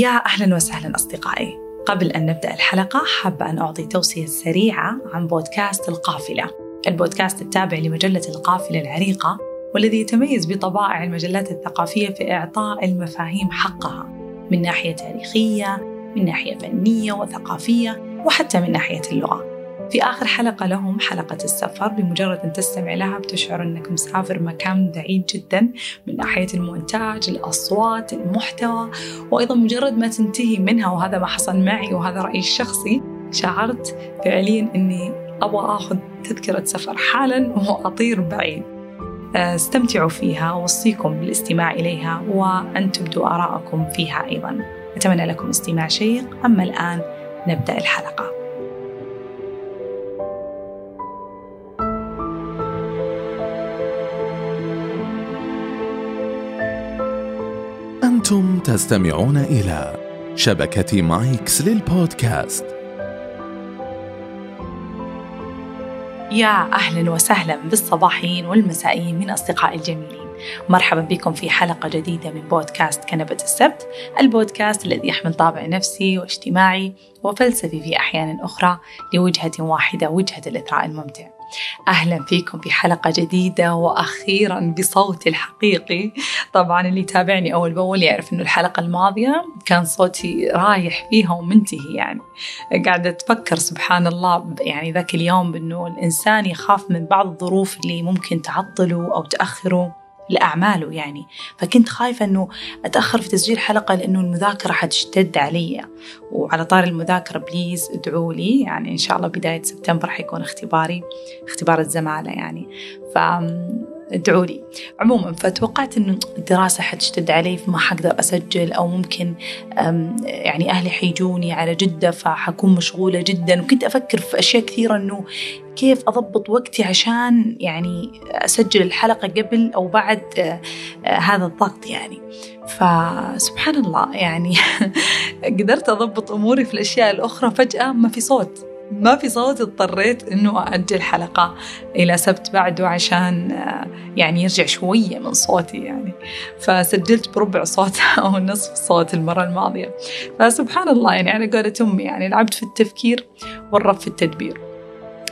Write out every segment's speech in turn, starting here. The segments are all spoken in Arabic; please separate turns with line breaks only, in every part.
يا أهلا وسهلا أصدقائي. قبل أن نبدأ الحلقة حابة أن أعطي توصية سريعة عن بودكاست القافلة. البودكاست التابع لمجلة القافلة العريقة والذي يتميز بطبائع المجلات الثقافية في إعطاء المفاهيم حقها. من ناحية تاريخية من ناحية فنية وثقافية وحتى من ناحية اللغة. في آخر حلقة لهم حلقة السفر. بمجرد أن تستمع لها بتشعر أنك مسافر مكان بعيد جدا من ناحية المونتاج الأصوات المحتوى وأيضا مجرد ما تنتهي منها وهذا ما حصل معي وهذا رأيي الشخصي. شعرت فعليا أني أبغى أخذ تذكرة سفر حالا وأطير بعيد. استمتعوا فيها وأوصيكم بالاستماع إليها وأن تبدوا آراءكم فيها أيضا. أتمنى لكم استماع شيق. أما الآن نبدأ الحلقة.
أنتم تستمعون إلى شبكة مايكس للبودكاست.
يا أهلا وسهلا بالصباحين والمسائيين من أصدقائي الجميلين. مرحبا بكم في حلقة جديدة من بودكاست كنبة السبت البودكاست الذي يحمل طابع نفسي واجتماعي وفلسفي في أحيان أخرى لوجهة واحدة وجهة الإثراء الممتع. أهلا فيكم في حلقة جديدة وأخيرا بصوتي الحقيقي. طبعا اللي يتابعني أول بأول يعرف أنه الحلقة الماضية كان صوتي رايح فيها ومنتهي يعني. قاعدة أتفكر سبحان الله يعني ذاك اليوم بأنه الإنسان يخاف من بعض الظروف اللي ممكن تعطله أو تأخره. لأعماله يعني. فكنت خايفة أنه أتأخر في تسجيل حلقة لأنه المذاكرة حتشتد علي. وعلى طار المذاكرة بليز ادعوا لي. يعني إن شاء الله بداية سبتمبر حيكون اختباري اختبار الزمالة يعني. ف ادعوا لي. عموما فتوقعت انه الدراسة حتشتد علي فما حقدر أسجل أو ممكن يعني أهلي حيجوني على جدة فحكون مشغولة جدا. وكنت أفكر في أشياء كثيرة إنه كيف أضبط وقتي عشان يعني أسجل الحلقة قبل أو بعد آه، هذا الضغط يعني. فسبحان الله يعني قدرت أضبط أموري في الأشياء الأخرى فجأة ما في صوت. ما في صوت اضطريت إنه أجل حلقة إلى سبت بعده عشان آه، يعني يرجع شوية من صوتي يعني. فسجلت بربع صوت أو نصف صوت المرة الماضية. فسبحان الله يعني على قولة أمي يعني العبد في التفكير والرب في التدبير.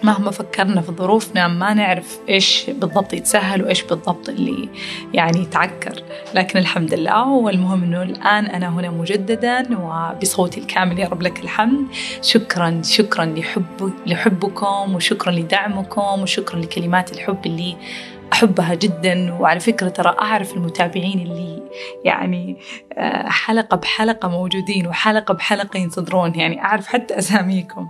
مهما فكرنا في ظروفنا ما نعرف إيش بالضبط يتسهل وإيش بالضبط اللي يعني يتعكر. لكن الحمد لله والمهم أنه الآن أنا هنا مجددا وبصوتي الكامل يا رب لك الحمد. شكرا شكرا لحب لحبكم وشكرا لدعمكم وشكرا لكلمات الحب اللي أحبها جدا. وعلى فكرة ترى أعرف المتابعين اللي يعني آه، حلقة بحلقة موجودين وحلقة بحلقة ينتظرون. يعني أعرف حتى أساميكم.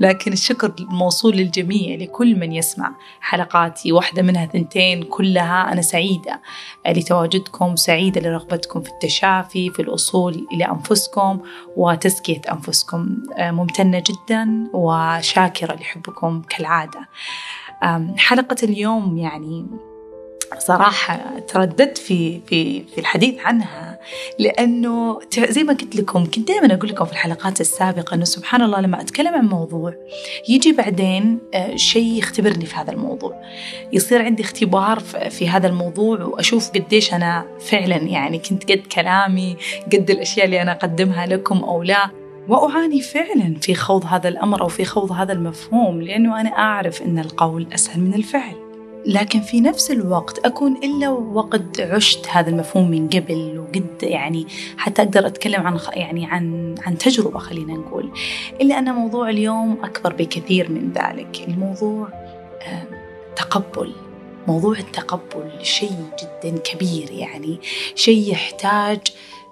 لكن الشكر موصول للجميع لكل من يسمع حلقاتي. واحدة منها ثنتين كلها أنا سعيدة لتواجدكم سعيدة لرغبتكم في التشافي في الوصول إلى أنفسكم وتزكية أنفسكم. آه، ممتنة جدا وشاكرة لحبكم كالعادة. حلقة اليوم يعني صراحة ترددت في في في الحديث عنها لأنه زي ما قلت لكم كنت دائما أقول لكم في الحلقات السابقة أنه سبحان الله لما أتكلم عن موضوع يجي بعدين شيء يختبرني في هذا الموضوع. يصير عندي اختبار في هذا الموضوع وأشوف قديش أنا فعلا يعني كنت قد كلامي قد الأشياء اللي أنا أقدمها لكم أو لا. وأعاني فعلا في خوض هذا الأمر أو في خوض هذا المفهوم لأنه أنا أعرف أن القول أسهل من الفعل. لكن في نفس الوقت أكون إلا وقد عشت هذا المفهوم من قبل وقد يعني حتى أقدر أتكلم عن يعني عن عن تجربة خلينا نقول. إلا أن موضوع اليوم أكبر بكثير من ذلك. الموضوع تقبل. موضوع التقبل شيء جدا كبير يعني شيء يحتاج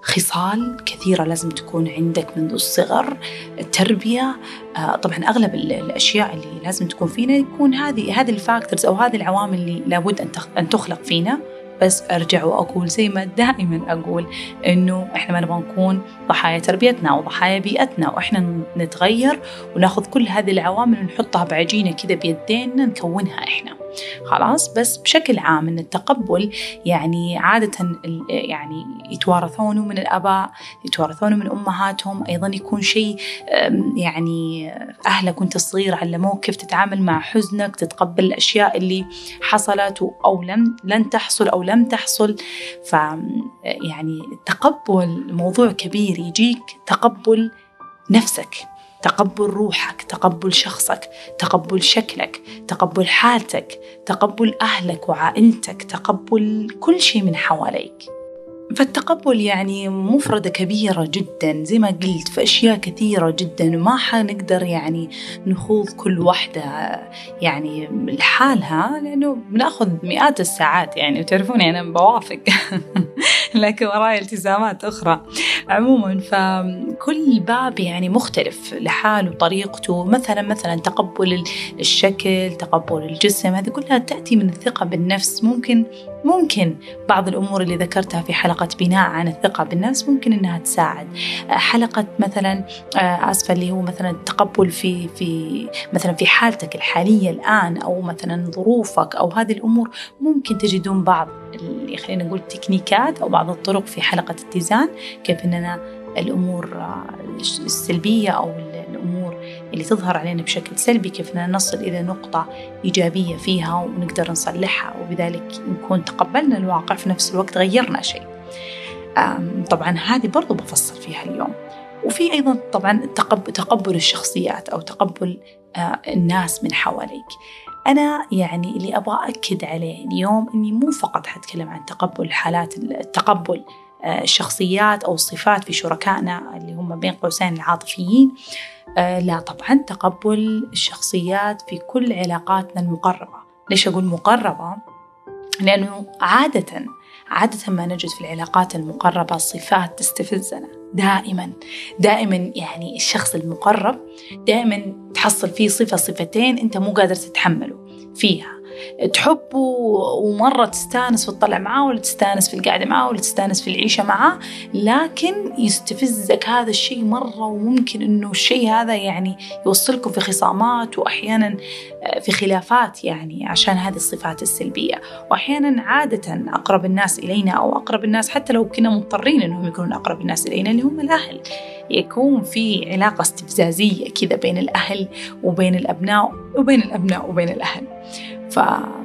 خصال كثيرة لازم تكون عندك منذ الصغر التربية آه، طبعا أغلب الأشياء اللي لازم تكون فينا يكون هذه هذه الفاكتورز أو هذه العوامل اللي لابد أن تخلق فينا. بس أرجع وأقول زي ما دائما أقول إنه إحنا ما نبغى نكون ضحايا تربيتنا أو ضحايا بيئتنا وإحنا نتغير وناخذ كل هذه العوامل ونحطها بعجينة كذا بيدينا نكونها إحنا. خلاص؟ بس بشكل عام إن التقبل يعني عادة يعني يتوارثونه من الآباء يتوارثونه من أمهاتهم أيضا يكون شيء يعني أهلك وأنت صغير علموك كيف تتعامل مع حزنك تتقبل الأشياء اللي حصلت أو لم لن تحصل أو لم تحصل. ف يعني التقبل موضوع كبير يجيك تقبل نفسك. تقبل روحك تقبل شخصك تقبل شكلك تقبل حالتك تقبل أهلك وعائلتك تقبل كل شيء من حواليك. فالتقبل يعني مفردة كبيرة جدا زي ما قلت في أشياء كثيرة جدا وما حنقدر يعني نخوض كل واحدة يعني لحالها لأنه بناخذ مئات الساعات يعني وتعرفوني أنا بوافق لكن وراي التزامات أخرى. عموما فكل باب يعني مختلف لحاله وطريقته مثلا مثلا تقبل الشكل تقبل الجسم هذه كلها تأتي من الثقة بالنفس. ممكن ممكن بعض الأمور اللي ذكرتها في حلقة بناء عن الثقة بالنفس ممكن إنها تساعد. حلقة مثلا آسفة اللي هو مثلا التقبل في في مثلا في حالتك الحالية الآن أو مثلا ظروفك أو هذه الأمور ممكن تجدون بعض اللي خلينا نقول تكنيكات أو بعض الطرق في حلقة اتزان كيف أننا الأمور السلبية أو اللي تظهر علينا بشكل سلبي كيف نصل إلى نقطة إيجابية فيها ونقدر نصلحها وبذلك نكون تقبلنا الواقع في نفس الوقت غيرنا شيء. طبعا هذه برضو بفصل فيها اليوم. وفي أيضا طبعا تقبل الشخصيات أو تقبل الناس من حواليك. أنا يعني اللي أبغى أكد عليه اليوم إني مو فقط حتكلم عن تقبل حالات التقبل الشخصيات أو الصفات في شركائنا اللي هم بين قوسين العاطفيين. لا طبعا تقبل الشخصيات في كل علاقاتنا المقربة. ليش أقول مقربة؟ لأنه عادة عادة ما نجد في العلاقات المقربة صفات تستفزنا دائما. دائما يعني الشخص المقرب دائما تحصل فيه صفة صفتين أنت مو قادر تتحمله فيها. تحبه ومرة تستانس وتطلع معاه ولا تستانس في القعدة معاه ولا تستانس في العيشة معاه لكن يستفزك هذا الشيء مرة وممكن إنه الشيء هذا يعني يوصلكم في خصامات وأحيانا في خلافات يعني عشان هذه الصفات السلبية. وأحيانا عادة أقرب الناس إلينا أو أقرب الناس حتى لو كنا مضطرين إنهم يكونون أقرب الناس إلينا اللي هم الأهل. يكون في علاقة استفزازية كذا بين الأهل وبين الأبناء وبين الأبناء وبين الأهل. ف...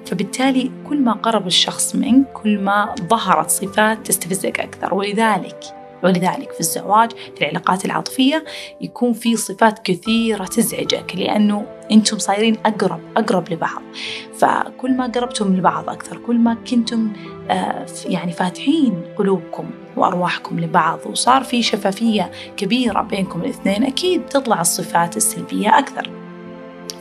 فبالتالي كل ما قرب الشخص منك كل ما ظهرت صفات تستفزك أكثر. ولذلك ولذلك في الزواج في العلاقات العاطفية يكون في صفات كثيرة تزعجك لأنه أنتم صايرين أقرب أقرب لبعض. فكل ما قربتم لبعض أكثر كل ما كنتم يعني فاتحين قلوبكم وأرواحكم لبعض وصار في شفافية كبيرة بينكم الاثنين أكيد تطلع الصفات السلبية أكثر.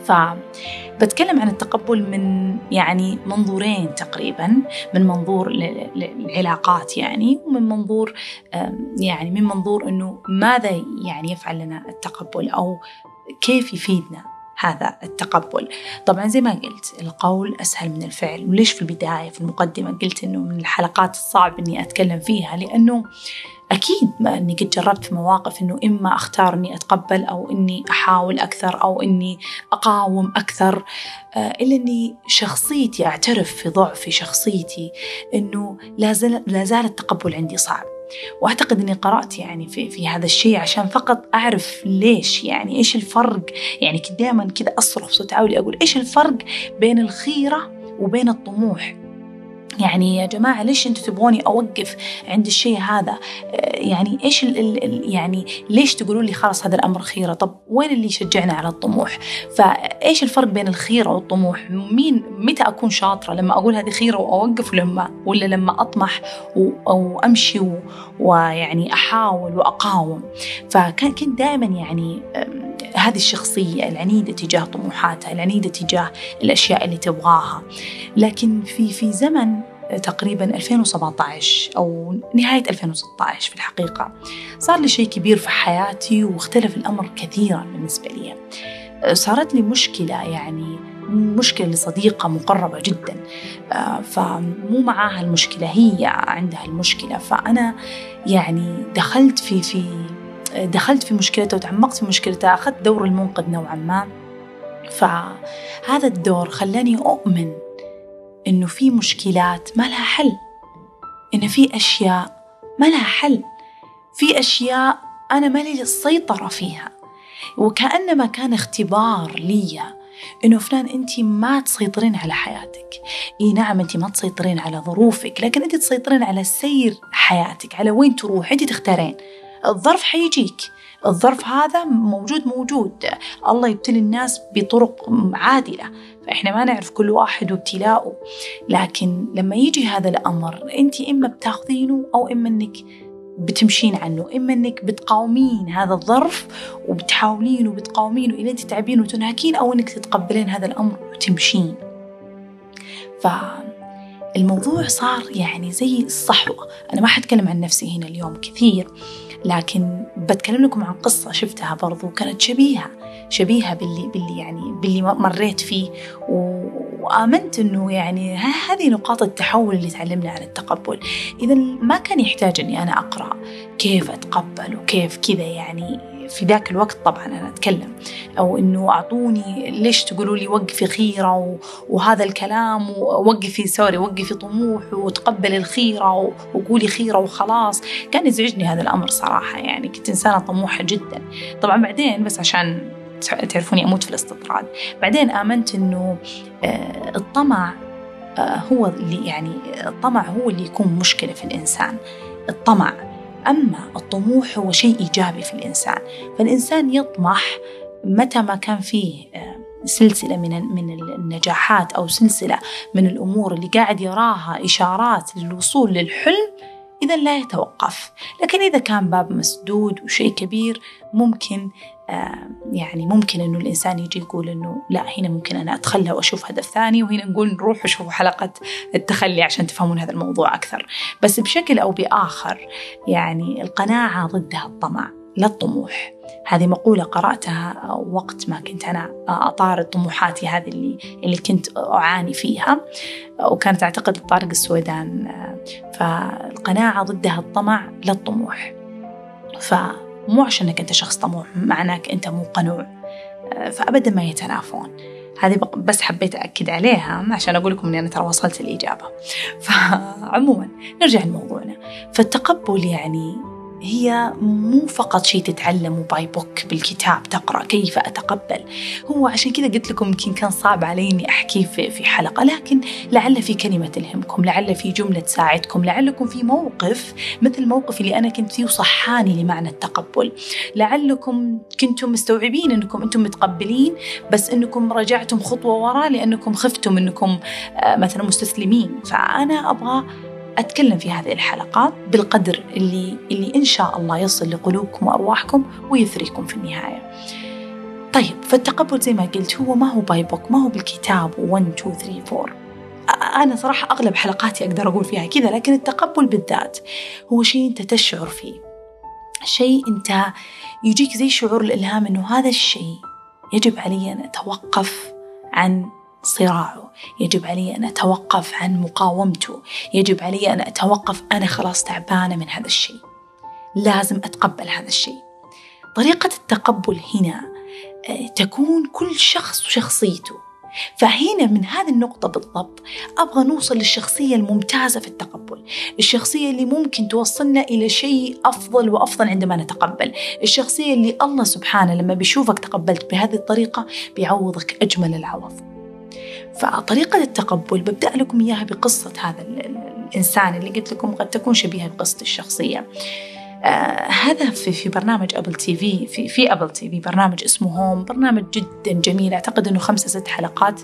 فبتكلم عن التقبل من يعني منظورين تقريبا من منظور العلاقات يعني ومن منظور يعني من منظور إنه ماذا يعني يفعل لنا التقبل أو كيف يفيدنا هذا التقبل. طبعا زي ما قلت القول أسهل من الفعل وليش في البداية في المقدمة قلت أنه من الحلقات الصعب أني أتكلم فيها لأنه أكيد ما أني قد جربت في مواقف أنه إما أختار أني أتقبل أو أني أحاول أكثر أو أني أقاوم أكثر إلا أني شخصيتي أعترف في ضعفي شخصيتي أنه لا زال التقبل عندي صعب. وأعتقد إني قرأت يعني في في هذا الشيء عشان فقط أعرف ليش يعني إيش الفرق؟ يعني دائما كذا أصرخ بصوت عالي أقول إيش الفرق بين الخيرة وبين الطموح؟ يعني يا جماعة ليش أنتوا تبغوني أوقف عند الشيء هذا؟ يعني إيش ال ال يعني ليش تقولون لي خلاص هذا الأمر خيرة؟ طب وين اللي يشجعنا على الطموح؟ فإيش الفرق بين الخيرة والطموح؟ مين متى أكون شاطرة لما أقول هذه خيرة وأوقف ولما ولا لما أطمح أو أمشي ويعني أحاول وأقاوم؟ فكنت دائما يعني هذه الشخصية العنيدة تجاه طموحاتها العنيدة تجاه الأشياء اللي تبغاها. لكن في في زمن تقريبا 2017 أو نهاية 2016 في الحقيقة. صار لي شيء كبير في حياتي واختلف الأمر كثيرا بالنسبة لي. صارت لي مشكلة يعني مشكلة لصديقة مقربة جدا. فمو معاها المشكلة هي عندها المشكلة. فأنا يعني دخلت في في دخلت في مشكلته وتعمقت في مشكلته أخذت دور المنقذ نوعا ما. فهذا الدور خلاني أؤمن إنه في مشكلات ما لها حل. إن في أشياء ما لها حل. في أشياء أنا ما لي السيطرة فيها. وكأنما كان اختبار لي إنه فلان أنت ما تسيطرين على حياتك. إي نعم أنت ما تسيطرين على ظروفك لكن أنت تسيطرين على سير حياتك على وين تروح أنت تختارين. الظرف حيجيك. الظرف هذا موجود موجود. الله يبتلي الناس بطرق عادلة. فإحنا ما نعرف كل واحد وابتلاؤه. لكن لما يجي هذا الأمر أنت إما بتاخذينه أو إما أنك بتمشين عنه. إما أنك بتقاومين هذا الظرف وبتحاولين وبتقاومين إلى أنت تعبين وتنهكين أو أنك تتقبلين هذا الأمر وتمشين. فالموضوع صار يعني زي الصحوة. أنا ما حتكلم عن نفسي هنا اليوم كثير. لكن بتكلم لكم عن قصة شفتها برضو كانت شبيهة شبيهة باللي باللي يعني باللي مريت فيه. وآمنت إنه يعني هذه نقاط التحول اللي تعلمنا عن التقبل. إذا ما كان يحتاج إني أنا أقرأ كيف أتقبل وكيف كذا يعني في ذاك الوقت طبعا أنا أتكلم. أو إنه أعطوني ليش تقولوا لي وقفي خيرة وهذا الكلام ووقفي سوري وقفي طموح وتقبلي الخيرة وقولي خيرة وخلاص. كان يزعجني هذا الأمر صراحة يعني كنت إنسانة طموحة جدا. طبعا بعدين بس عشان تعرفوني أموت في الاستطراد. بعدين آمنت إنه آه، الطمع آه، هو اللي يعني الطمع هو اللي يكون مشكلة في الإنسان. الطمع. أما الطموح هو شيء إيجابي في الإنسان. فالإنسان يطمح متى ما كان فيه آه، سلسلة من من النجاحات أو سلسلة من الأمور اللي قاعد يراها إشارات للوصول للحلم إذا لا يتوقف. لكن إذا كان باب مسدود وشيء كبير ممكن يعني ممكن إنه الإنسان يجي يقول إنه لا هنا ممكن أنا أتخلى وأشوف هدف ثاني وهنا نقول نروح وشوفوا حلقة التخلي عشان تفهمون هذا الموضوع أكثر. بس بشكل أو بآخر يعني القناعة ضدها الطمع لا الطموح. هذه مقولة قرأتها وقت ما كنت أنا أطارد طموحاتي هذه اللي اللي كنت أعاني فيها وكانت أعتقد طارق السويدان فالقناعة ضدها الطمع لا الطموح. فمو عشانك أنت شخص طموح معناك أنت مو قنوع. فأبدا ما يتنافون. هذه بس حبيت أكد عليها عشان أقول لكم إني أنا ترى وصلت الإجابة. فعموما نرجع لموضوعنا. فالتقبل يعني هي مو فقط شيء تتعلمه باي بوك بالكتاب تقرأ كيف أتقبل؟ هو عشان كذا قلت لكم يمكن كان صعب علي إني أحكي في, في حلقة لكن لعل في كلمة تلهمكم لعل في جملة تساعدكم لعلكم في موقف مثل الموقف اللي أنا كنت فيه وصحاني لمعنى التقبل. لعلكم كنتم مستوعبين أنكم أنتم متقبلين بس أنكم رجعتم خطوة وراء لأنكم خفتم أنكم آه، مثلا مستسلمين. فأنا أبغى أتكلم في هذه الحلقة بالقدر اللي, اللي إن شاء الله يصل لقلوبكم وأرواحكم ويثريكم في النهاية. طيب فالتقبل زي ما قلت هو ما هو باي بوك ما هو بالكتاب 1 2 3 4 أنا صراحة أغلب حلقاتي أقدر أقول فيها كذا لكن التقبل بالذات هو شيء أنت تشعر فيه. شيء أنت يجيك زي شعور الإلهام أنه هذا الشيء يجب علي أن أتوقف عن صراعه يجب علي أن أتوقف عن مقاومته. يجب علي أن أتوقف. أنا خلاص تعبانة من هذا الشيء. لازم أتقبل هذا الشيء. طريقة التقبل هنا آه، تكون كل شخص وشخصيته. فهنا من هذه النقطة بالضبط أبغى نوصل للشخصية الممتازة في التقبل. الشخصية اللي ممكن توصلنا إلى شيء أفضل وأفضل عندما نتقبل. الشخصية اللي الله سبحانه لما بيشوفك تقبلت بهذه الطريقة بيعوضك أجمل العوض. فطريقة التقبل ببدأ لكم إياها بقصة هذا الإنسان اللي قلت لكم قد تكون شبيهة بقصة الشخصية. هذا في في برنامج أبل تي في في في أبل تي في برنامج اسمه هوم برنامج جدا جميل. أعتقد إنه خمسة ست حلقات.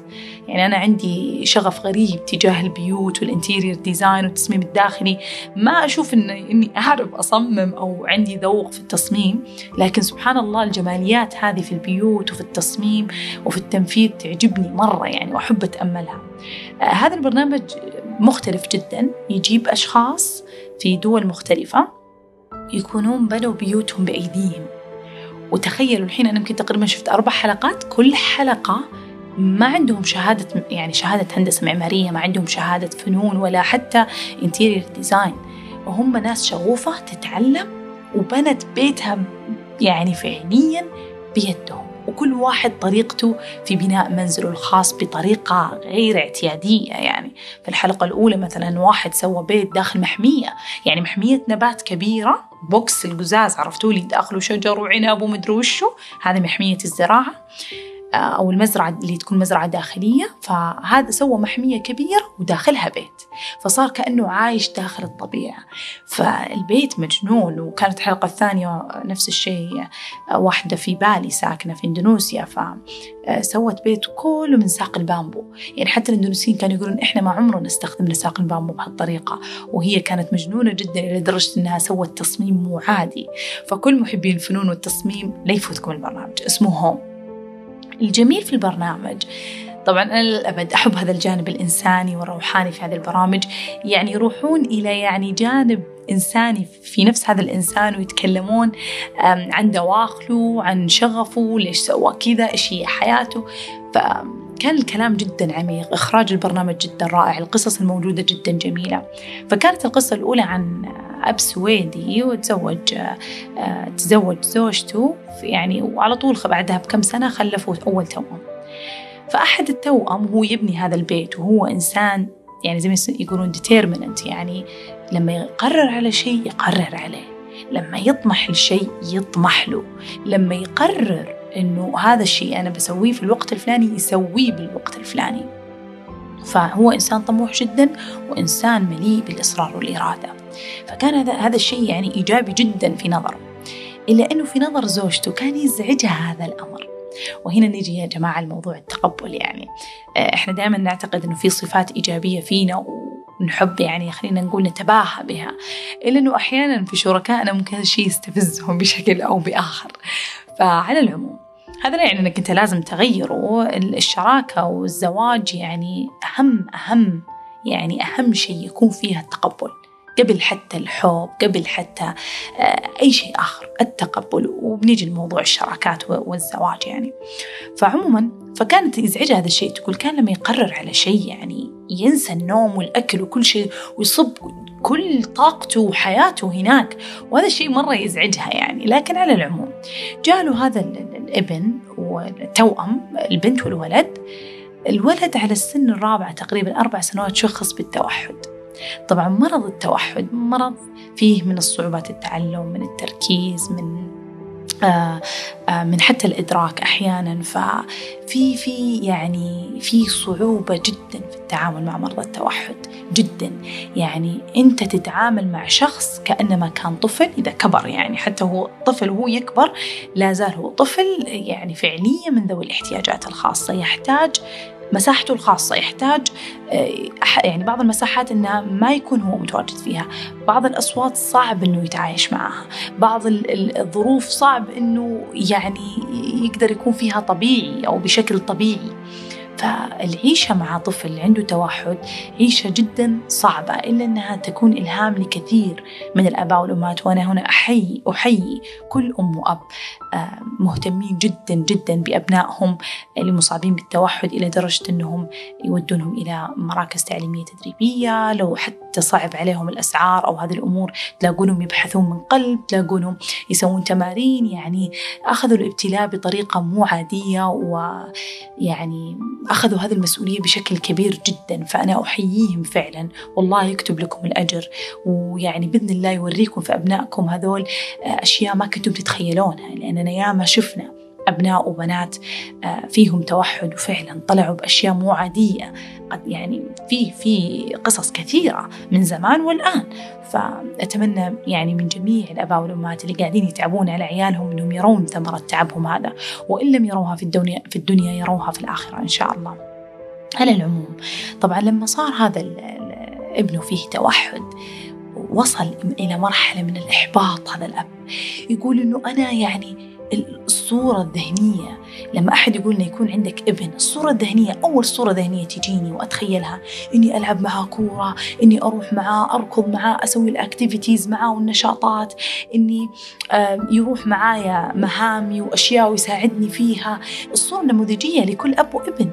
يعني أنا عندي شغف غريب تجاه البيوت وال interior design والتصميم الداخلي. ما أشوف إن إني أعرف أصمم أو عندي ذوق في التصميم. لكن سبحان الله الجماليات هذه في البيوت وفي التصميم وفي التنفيذ تعجبني مرة يعني وأحب أتأملها. آه هذا البرنامج مختلف جدا. يجيب أشخاص في دول مختلفة. يكونون بنوا بيوتهم بأيديهم. وتخيلوا الحين أنا يمكن تقريبا شفت أربع حلقات كل حلقة ما عندهم شهادة يعني شهادة هندسة معمارية ما عندهم شهادة فنون ولا حتى interior design وهم ناس شغوفة تتعلم وبنت بيتها يعني فعليا بيدهم. وكل واحد طريقته في بناء منزله الخاص بطريقة غير اعتيادية يعني. في الحلقة الأولى مثلا واحد سوى بيت داخل محمية يعني محمية نبات كبيرة box القزاز عرفتوا لي داخله شجر وعنب ومدري وشو هذه محمية الزراعة. أو المزرعة اللي تكون مزرعة داخلية فهذا سوى محمية كبيرة وداخلها بيت فصار كأنه عايش داخل الطبيعة. فالبيت مجنون وكانت الحلقة الثانية نفس الشيء آه، واحدة في بالي ساكنة في إندونيسيا فسوت بيت كله من ساق البامبو. يعني حتى الإندونيسيين كانوا يقولون إحنا ما عمرنا استخدمنا ساق البامبو بهالطريقة وهي كانت مجنونة جدا إلى درجة إنها سوت تصميم مو عادي. فكل محبين الفنون والتصميم لا يفوتكم البرنامج اسمه هوم الجميل في البرنامج. طبعا أنا للأبد أحب هذا الجانب الإنساني والروحاني في هذه البرامج. يعني يروحون إلى يعني جانب إنساني في نفس هذا الإنسان ويتكلمون عن دواخله عن شغفه ليش سوى كذا إيش هي حياته. فكان الكلام جدا عميق إخراج البرنامج جدا رائع القصص الموجودة جدا جميلة. فكانت القصة الأولى عن أب سويدي وتزوج آه، تزوج زوجته. يعني وعلى طول بعدها بكم سنة خلفوا أول توأم. فأحد التوأم هو يبني هذا البيت وهو إنسان يعني زي ما يقولون determinant يعني لما يقرر على شيء يقرر عليه. لما يطمح لشيء يطمح له. لما يقرر إنه هذا الشيء أنا بسويه في الوقت الفلاني يسويه بالوقت الفلاني. فهو إنسان طموح جدا وإنسان مليء بالإصرار والإرادة. فكان هذا هذا الشيء يعني إيجابي جدا في نظره إلا أنه في نظر زوجته كان يزعجها هذا الأمر. وهنا نجي يا جماعة الموضوع التقبل يعني. آه، إحنا دائما نعتقد إنه في صفات إيجابية فينا ونحب يعني خلينا نقول نتباهى بها. إلا أنه أحيانا في شركائنا ممكن الشيء يستفزهم بشكل أو بآخر. فعلى العموم هذا لا يعني أنك أنت لازم تغيره. الشراكة والزواج يعني أهم أهم يعني أهم شيء يكون فيها التقبل. قبل حتى الحب قبل حتى آه، أي شيء آخر التقبل. وبنيجي لموضوع الشراكات والزواج يعني. فعموما فكانت يزعجها هذا الشيء. تقول كان لما يقرر على شيء يعني ينسى النوم والأكل وكل شيء ويصب كل طاقته وحياته هناك. وهذا الشيء مرة يزعجها يعني لكن على العموم جاله هذا الابن والتوأم البنت والولد. الولد على السن الرابعة تقريبا أربع سنوات شخص بالتوحد. طبعا مرض التوحد مرض فيه من الصعوبات التعلم من التركيز من من حتى الإدراك أحيانا. ففي في يعني في صعوبة جدا في التعامل مع مرضى التوحد جدا. يعني أنت تتعامل مع شخص كأنما كان طفل إذا كبر يعني حتى هو طفل وهو يكبر لا زال هو طفل يعني فعليا من ذوي الاحتياجات الخاصة. يحتاج مساحته الخاصة يحتاج آه، يعني بعض المساحات إنها ما يكون هو متواجد فيها. بعض الأصوات صعب إنه يتعايش معها. بعض الظروف صعب إنه يعني يقدر يكون فيها طبيعي أو بشكل طبيعي. فالعيشة مع طفل عنده توحد عيشة جدا صعبة إلا أنها تكون إلهام لكثير من الآباء والأمهات. وأنا هنا أحيي أحيي كل أم وأب آه، مهتمين جدا جدا بأبنائهم اللي مصابين بالتوحد إلى درجة أنهم يودونهم إلى مراكز تعليمية تدريبية. لو حتى صعب عليهم الأسعار أو هذه الأمور تلاقونهم يبحثون من قلب تلاقونهم يسوون تمارين. يعني أخذوا الابتلاء بطريقة مو عادية ويعني أخذوا هذه المسؤولية بشكل كبير جدا فأنا أحييهم فعلا. والله يكتب لكم الأجر ويعني بإذن الله يوريكم في أبنائكم هذول أشياء ما كنتم تتخيلونها لأننا ياما شفنا. أبناء وبنات آه، فيهم توحد وفعلا طلعوا بأشياء مو عادية. قد يعني في في قصص كثيرة من زمان والآن. فأتمنى يعني من جميع الآباء والأمهات اللي قاعدين يتعبون على عيالهم أنهم يرون ثمرة تعبهم هذا. وإن لم يروها في الدنيا في الدنيا يروها في الآخرة إن شاء الله. على العموم طبعا لما صار هذا ابنه فيه توحد وصل إلى مرحلة من الإحباط هذا الأب. يقول إنه أنا يعني الصورة الذهنية. لما أحد يقول إنه يكون عندك ابن الصورة الذهنية أول صورة ذهنية تجيني وأتخيلها إني ألعب معاه كورة إني أروح معاه أركض معاه أسوي ال activities معاه والنشاطات إني يروح معايا مهامي وأشياء ويساعدني فيها. الصورة النموذجية لكل أب وابن.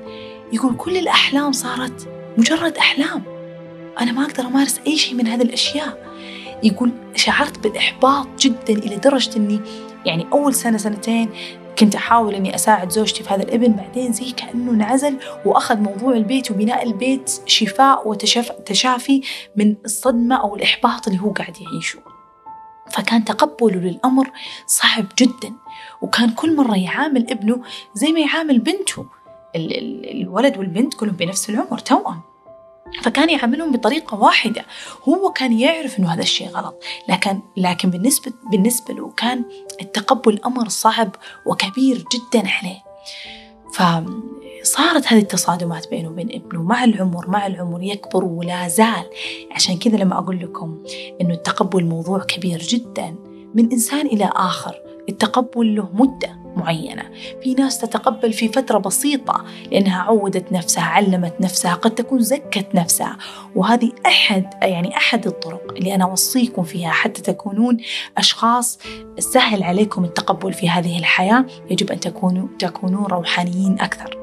يقول كل الأحلام صارت مجرد أحلام. أنا ما أقدر أمارس أي شيء من هذه الأشياء. يقول شعرت بالإحباط جدا إلى درجة أني يعني أول سنة سنتين كنت أحاول إني أساعد زوجتي في هذا الإبن بعدين زي كأنه انعزل وأخذ موضوع البيت وبناء البيت شفاء وتشافي من الصدمة أو الإحباط اللي هو قاعد يعيشه. فكان تقبله للأمر صعب جدا وكان كل مرة يعامل ابنه زي ما يعامل بنته. الولد والبنت كلهم بنفس العمر توأم. فكان يعاملهم بطريقة واحدة. هو كان يعرف أنه هذا الشيء غلط. لكن لكن بالنسبة بالنسبة له كان التقبل أمر صعب وكبير جدا عليه. فصارت هذه التصادمات بينه وبين ابنه. مع العمر مع العمر يكبر ولا زال. عشان كذا لما أقول لكم أنه التقبل موضوع كبير جدا. من إنسان إلى آخر. التقبل له مدة. معينة. في ناس تتقبل في فترة بسيطة لأنها عودت نفسها علمت نفسها قد تكون زكت نفسها. وهذه أحد يعني أحد الطرق اللي أنا أوصيكم فيها حتى تكونون أشخاص سهل عليكم التقبل في هذه الحياة. يجب أن تكونوا تكونون روحانيين أكثر.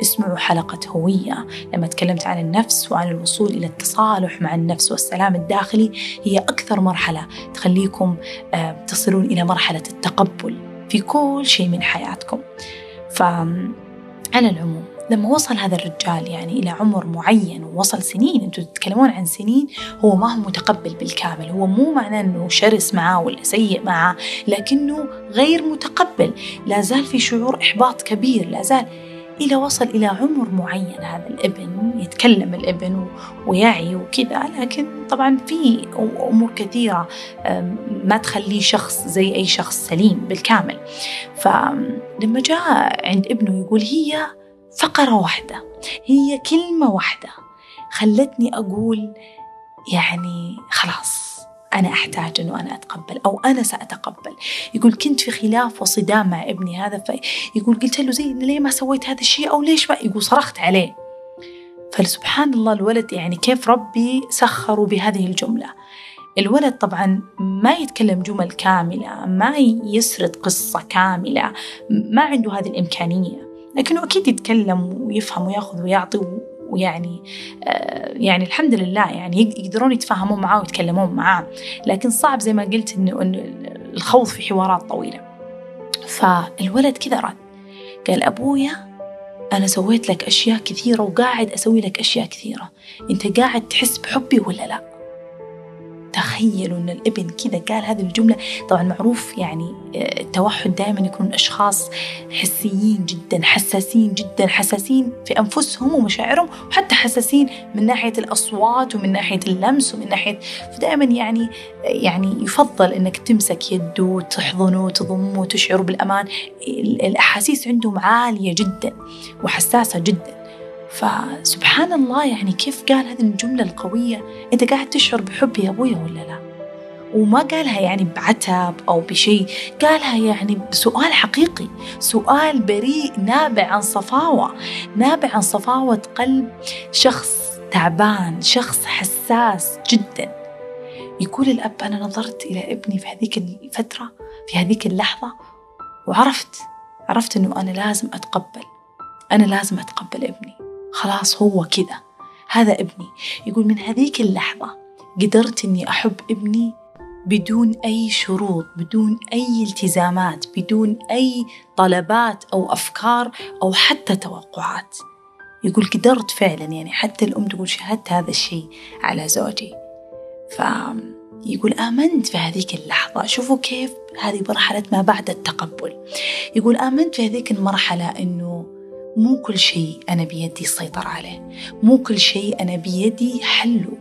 اسمعوا حلقة هوية. لما تكلمت عن النفس وعن الوصول إلى التصالح مع النفس والسلام الداخلي هي أكثر مرحلة تخليكم آه، تصلون إلى مرحلة التقبل. في كل شيء من حياتكم. فعلى العموم لما وصل هذا الرجال يعني إلى عمر معين ووصل سنين أنتم تتكلمون عن سنين هو ما هو متقبل بالكامل. هو مو معناه أنه شرس معاه ولا سيء معاه لكنه غير متقبل. لا زال في شعور إحباط كبير لا زال إلى وصل إلى عمر معين هذا الابن يتكلم الابن ويعي وكذا لكن طبعا في أمور كثيرة ما تخليه شخص زي أي شخص سليم بالكامل. فلما جاء عند ابنه يقول هي فقرة واحدة هي كلمة واحدة خلتني أقول يعني خلاص أنا أحتاج أنه أنا أتقبل أو أنا سأتقبل. يقول كنت في خلاف وصدام مع ابني هذا فيقول قلت له زي ليه ما سويت هذا الشيء أو ليش ما يقول صرخت عليه. فسبحان الله الولد يعني كيف ربي سخروا بهذه الجملة. الولد طبعا ما يتكلم جمل كاملة ما يسرد قصة كاملة ما عنده هذه الإمكانية. لكنه أكيد يتكلم ويفهم ويأخذ ويعطي ويعني آه، يعني الحمد لله يعني يقدرون يتفاهمون معاه ويتكلمون معاه لكن صعب زي ما قلت إنه الخوض في حوارات طويلة. فالولد كذا رد. قال أبويا أنا سويت لك أشياء كثيرة وقاعد أسوي لك أشياء كثيرة. أنت قاعد تحس بحبي ولا لا؟ تخيلوا أن الإبن كذا قال هذه الجملة. طبعا معروف يعني آه، التوحد دائما يكون أشخاص حسيين جدا حساسين جدا حساسين في أنفسهم ومشاعرهم وحتى حساسين من ناحية الأصوات ومن ناحية اللمس ومن ناحية فدائما يعني يعني يفضل أنك تمسك يده وتحضنه وتضمه وتشعر بالأمان. الأحاسيس عندهم عالية جدا وحساسة جدا. فسبحان الله يعني كيف قال هذه الجملة القوية؟ أنت قاعد تشعر بحبي يا أبويا ولا لا؟ وما قالها يعني بعتب أو بشيء قالها يعني بسؤال حقيقي سؤال بريء نابع عن صفاوة نابع عن صفاوة قلب شخص تعبان شخص حساس جدا. يقول الأب أنا نظرت إلى ابني في هذيك الفترة في هذيك اللحظة وعرفت عرفت أنه أنا لازم أتقبل أنا لازم أتقبل ابني. خلاص هو كذا هذا ابني. يقول من هذيك اللحظة قدرت إني أحب ابني بدون أي شروط بدون أي التزامات بدون أي طلبات أو أفكار أو حتى توقعات. يقول قدرت فعلا يعني حتى الأم تقول شهدت هذا الشيء على زوجي. فيقول آمنت في هذيك اللحظة. شوفوا كيف هذه مرحلة ما بعد التقبل. يقول آمنت في هذيك المرحلة إنه مو كل شيء أنا بيدي السيطرة عليه. مو كل شيء أنا بيدي حله.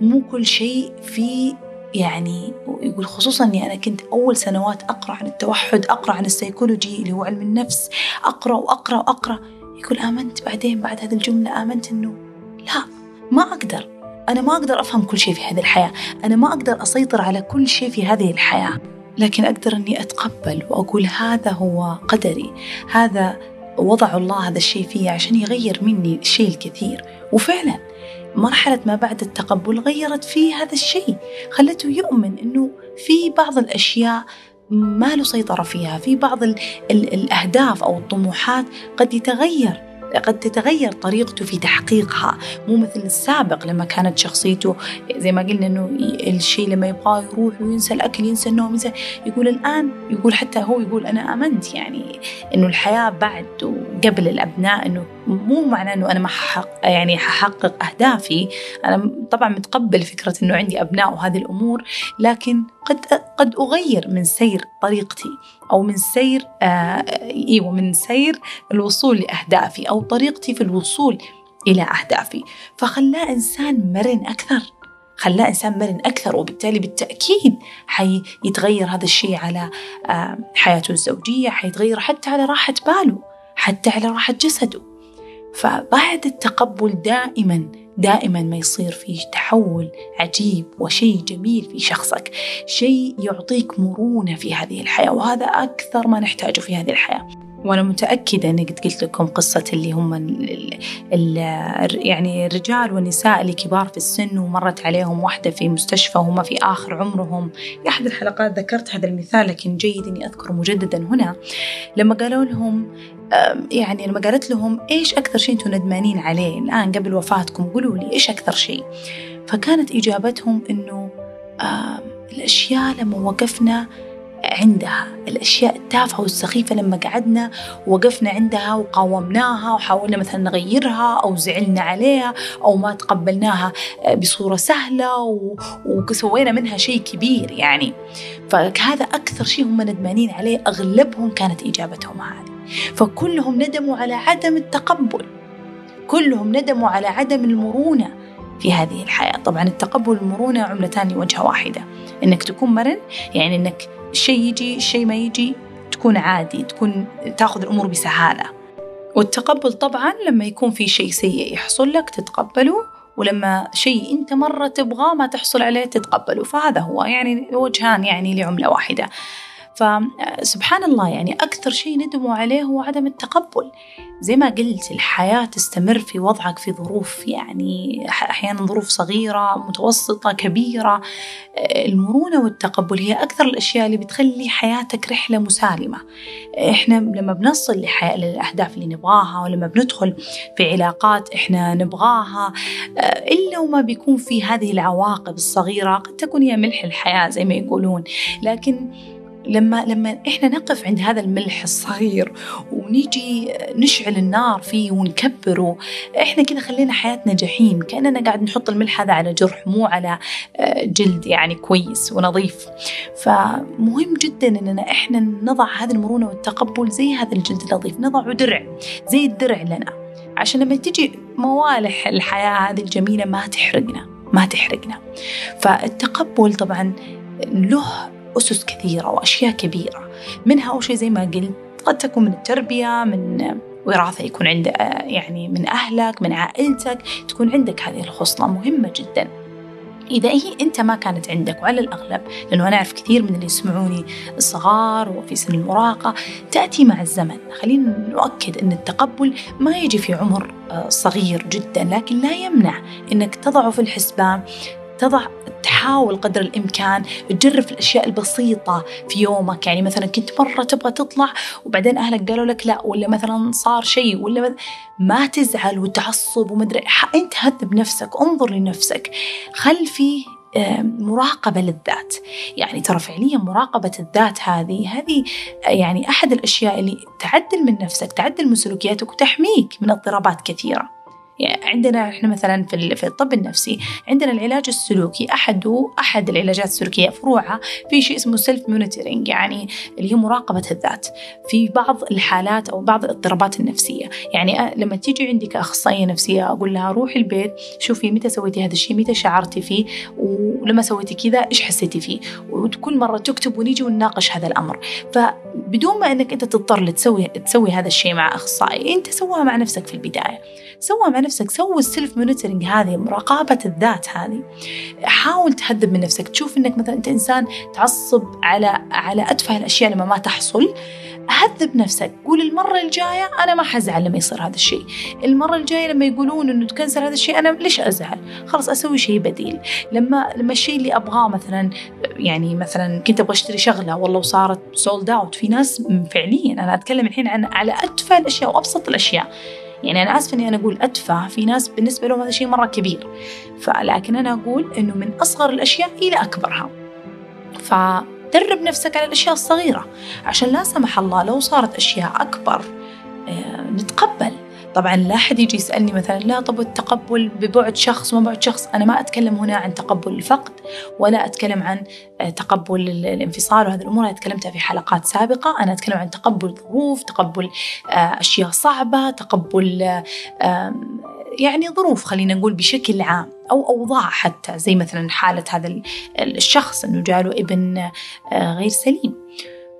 مو كل شيء في يعني يقول خصوصا إني أنا كنت أول سنوات أقرأ عن التوحد أقرأ عن السيكولوجي اللي هو علم النفس أقرأ وأقرأ وأقرأ. يقول آمنت بعدين بعد هذه الجملة آمنت إنه لا ما أقدر. أنا ما أقدر أفهم كل شيء في هذه الحياة. أنا ما أقدر أسيطر على كل شيء في هذه الحياة. لكن أقدر إني أتقبل وأقول هذا هو قدري. هذا وضع الله هذا الشيء فيه عشان يغير مني الشيء الكثير وفعلا مرحلة ما بعد التقبل غيرت فيه هذا الشيء خلته يؤمن أنه في بعض الأشياء ما له سيطرة فيها في بعض ال ال الأهداف أو الطموحات قد يتغير. قد تتغير طريقته في تحقيقها مو مثل السابق لما كانت شخصيته زي ما قلنا إنه الشيء لما يبغى يروح وينسى الأكل ينسى النوم ينسى يقول الآن يقول حتى هو يقول أنا آمنت يعني إنه الحياة بعد وقبل الأبناء إنه مو معناه إنه أنا ما ححق يعني ححقق أهدافي. أنا طبعا متقبل فكرة إنه عندي أبناء وهذه الأمور لكن قد قد أغير من سير طريقتي أو من سير آه إيوه من سير الوصول لأهدافي أو طريقتي في الوصول إلى أهدافي. فخلاه إنسان مرن أكثر. خلاه إنسان مرن أكثر وبالتالي بالتأكيد حيتغير هذا الشيء على آه، حياته الزوجية حيتغير حتى على راحة باله حتى على راحة جسده. فبعد التقبل دائما دائما ما يصير في تحول عجيب وشيء جميل في شخصك. شيء يعطيك مرونة في هذه الحياة وهذا أكثر ما نحتاجه في هذه الحياة. وأنا متأكدة أني قد قلت لكم قصة اللي هم ال ال يعني الرجال والنساء اللي كبار في السن ومرت عليهم واحدة في مستشفى وهم في آخر عمرهم. في أحد الحلقات ذكرت هذا المثال لكن جيد أني أذكره مجددا هنا. لما قالوا لهم يعني لما قالت لهم إيش أكثر شيء أنتم ندمانين عليه؟ الآن قبل وفاتكم قولوا لي إيش أكثر شيء؟ فكانت إجابتهم أنه الأشياء لما وقفنا عندها. الأشياء التافهة والسخيفة لما قعدنا وقفنا عندها وقاومناها وحاولنا مثلا نغيرها أو زعلنا عليها أو ما تقبلناها بصورة سهلة وسوينا منها شيء كبير يعني. فهذا أكثر شيء هم ندمانين عليه أغلبهم كانت إجابتهم هذه. فكلهم ندموا على عدم التقبل. كلهم ندموا على عدم المرونة في هذه الحياة. طبعا التقبل والمرونة عملتان لوجهة واحدة. إنك تكون مرن يعني إنك الشيء يجي الشيء ما يجي تكون عادي تكون تاخذ الأمور بسهالة. والتقبل طبعا لما يكون في شيء سيء يحصل لك تتقبله ولما شيء أنت مرة تبغاه ما تحصل عليه تتقبله. فهذا هو يعني وجهان يعني لعملة واحدة. فسبحان الله يعني أكثر شيء ندموا عليه هو عدم التقبل. زي ما قلت الحياة تستمر في وضعك في ظروف يعني أحيانا ظروف صغيرة متوسطة كبيرة. المرونة والتقبل هي أكثر الأشياء اللي بتخلي حياتك رحلة مسالمة. إحنا لما بنصل لحياة للأهداف اللي نبغاها ولما بندخل في علاقات إحنا نبغاها إلا وما بيكون في هذه العواقب الصغيرة قد تكون هي ملح الحياة زي ما يقولون. لكن لما لما إحنا نقف عند هذا الملح الصغير ونيجي نشعل النار فيه ونكبره إحنا كذا خلينا حياتنا جحيم كأننا قاعد نحط الملح هذا على جرح مو على آه، جلد يعني كويس ونظيف. فمهم جدا إننا إحنا نضع هذه المرونة والتقبل زي هذا الجلد النظيف نضعه درع زي الدرع لنا. عشان لما تجي موالح الحياة هذه الجميلة ما تحرقنا ما تحرقنا. فالتقبل طبعا له أسس كثيرة وأشياء كبيرة. منها أول شيء زي ما قلت قد تكون من التربية من وراثة يكون عند يعني من أهلك من عائلتك تكون عندك هذه الخصلة مهمة جدا. إذا هي أنت ما كانت عندك وعلى الأغلب لأنه أنا أعرف كثير من اللي يسمعوني الصغار وفي سن المراهقة تأتي مع الزمن. خلينا نؤكد أن التقبل ما يجي في عمر آه، صغير جدا لكن لا يمنع أنك تضعه في الحسبان. تضع تحاول قدر الإمكان تجرب الأشياء البسيطة في يومك. يعني مثلا كنت مرة تبغى تطلع وبعدين أهلك قالوا لك لا ولا مثلا صار شيء ولا ما تزعل وتعصب ومدري أنت هذب نفسك انظر لنفسك. خل فيه مراقبة للذات. يعني ترى فعليا مراقبة الذات هذه هذه يعني أحد الأشياء اللي تعدل من نفسك تعدل من سلوكياتك وتحميك من اضطرابات كثيرة. يعني عندنا إحنا مثلا في في الطب النفسي عندنا العلاج السلوكي احده أحد العلاجات السلوكية فروعها في شيء اسمه self monitoring يعني اللي هي مراقبة الذات في بعض الحالات أو بعض الاضطرابات النفسية. يعني لما تيجي عندك أخصائية نفسية أقول لها روحي البيت شوفي متى سويتي هذا الشيء متى شعرتي فيه ولما سويتي كذا إيش حسيتي فيه؟ وكل مرة تكتب ونيجي ونناقش هذا الأمر. فبدون ما إنك أنت تضطر تسوي تسوي هذا الشيء مع أخصائي أنت سوها مع نفسك في البداية. سوها مع نفسك سوي ال self monitoring هذه مراقبة الذات هذه. حاول تهذب من نفسك تشوف إنك مثلا أنت إنسان تعصب على على أتفه الأشياء لما ما تحصل. هذب نفسك قول المرة الجاية أنا ما حزعل لما يصير هذا الشيء. المرة الجاية لما يقولون إنه تكنسل هذا الشيء أنا ليش أزعل؟ خلاص أسوي شيء بديل. لما لما الشيء اللي أبغاه مثلا يعني مثلا كنت أبغى أشتري شغلة والله وصارت سولد أوت في ناس فعليا أنا أتكلم الحين عن على أتفه الأشياء وأبسط الأشياء. يعني أنا آسفة إني أنا أقول أتفه في ناس بالنسبة لهم هذا شيء مرة كبير. فلكن أنا أقول إنه من أصغر الأشياء إلى أكبرها. فدرب نفسك على الأشياء الصغيرة. عشان لا سمح الله لو صارت أشياء أكبر آه، نتقبل. طبعا لا أحد يجي يسألني مثلا لا طب التقبل ببعد شخص وما بعد شخص. أنا ما أتكلم هنا عن تقبل الفقد ولا أتكلم عن آه، تقبل الانفصال وهذه الأمور. أنا تكلمتها في حلقات سابقة. أنا أتكلم عن تقبل ظروف تقبل آه، أشياء صعبة تقبل يعني ظروف خلينا نقول بشكل عام أو أوضاع حتى زي مثلا حالة هذا الشخص أنه جاله ابن آه، غير سليم.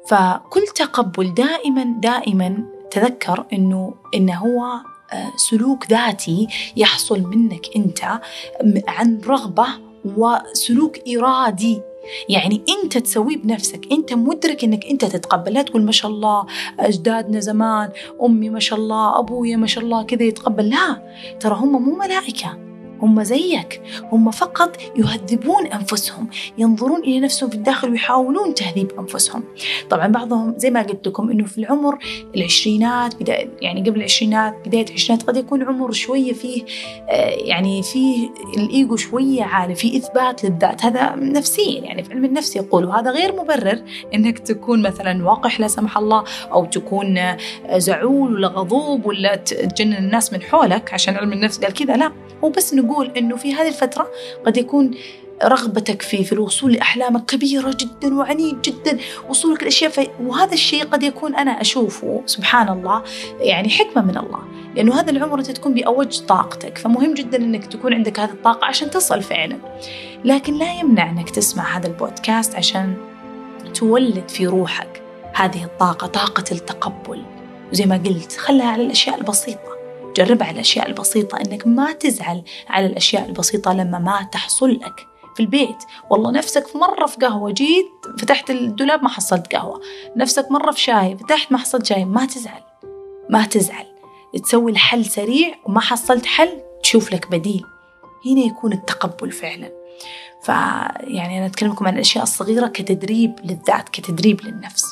فكل تقبل دائما دائما تذكر أنه إنه هو آه، سلوك ذاتي يحصل منك أنت عن رغبة وسلوك إرادي. يعني أنت تسويه بنفسك. أنت مدرك إنك أنت تتقبل. لا تقول ما شاء الله أجدادنا زمان أمي ما شاء الله أبويا ما شاء الله كذا يتقبل. لا ترى هم مو ملائكة. هم زيك. هم فقط يهذبون أنفسهم ينظرون إلى نفسهم في الداخل ويحاولون تهذيب أنفسهم. طبعا بعضهم زي ما قلت لكم أنه في العمر العشرينات بداية يعني قبل العشرينات بداية العشرينات قد يكون عمر شوية فيه آه، يعني فيه الإيجو شوية عالي في إثبات للذات. هذا نفسيا يعني في علم النفس يقول وهذا غير مبرر أنك تكون مثلا واقح لا سمح الله أو تكون آه، زعول ولا غضوب ولا تجنن الناس من حولك عشان علم النفس قال كذا لا. هو بس نقول إنه في هذه الفترة قد يكون رغبتك في في الوصول لاحلامك كبيرة جدا وعنيد جدا وصولك لاشياء في وهذا الشيء قد يكون أنا أشوفه سبحان الله يعني حكمة من الله. لأنه هذا العمر أنت تكون بأوج طاقتك. فمهم جدا إنك تكون عندك هذه الطاقة عشان تصل فعلا. لكن لا يمنع إنك تسمع هذا البودكاست عشان تولد في روحك هذه الطاقة طاقة التقبل. وزي ما قلت خلها على الأشياء البسيطة. جرب على الأشياء البسيطة إنك ما تزعل على الأشياء البسيطة لما ما تحصل لك في البيت. والله نفسك مرة في قهوة جيت فتحت الدولاب ما حصلت قهوة. نفسك مرة في شاي فتحت ما حصلت شاي ما تزعل ما تزعل. تسوي الحل سريع وما حصلت حل تشوف لك بديل. هنا يكون التقبل فعلا. فيعني أنا أتكلم لكم عن الأشياء الصغيرة كتدريب للذات كتدريب للنفس.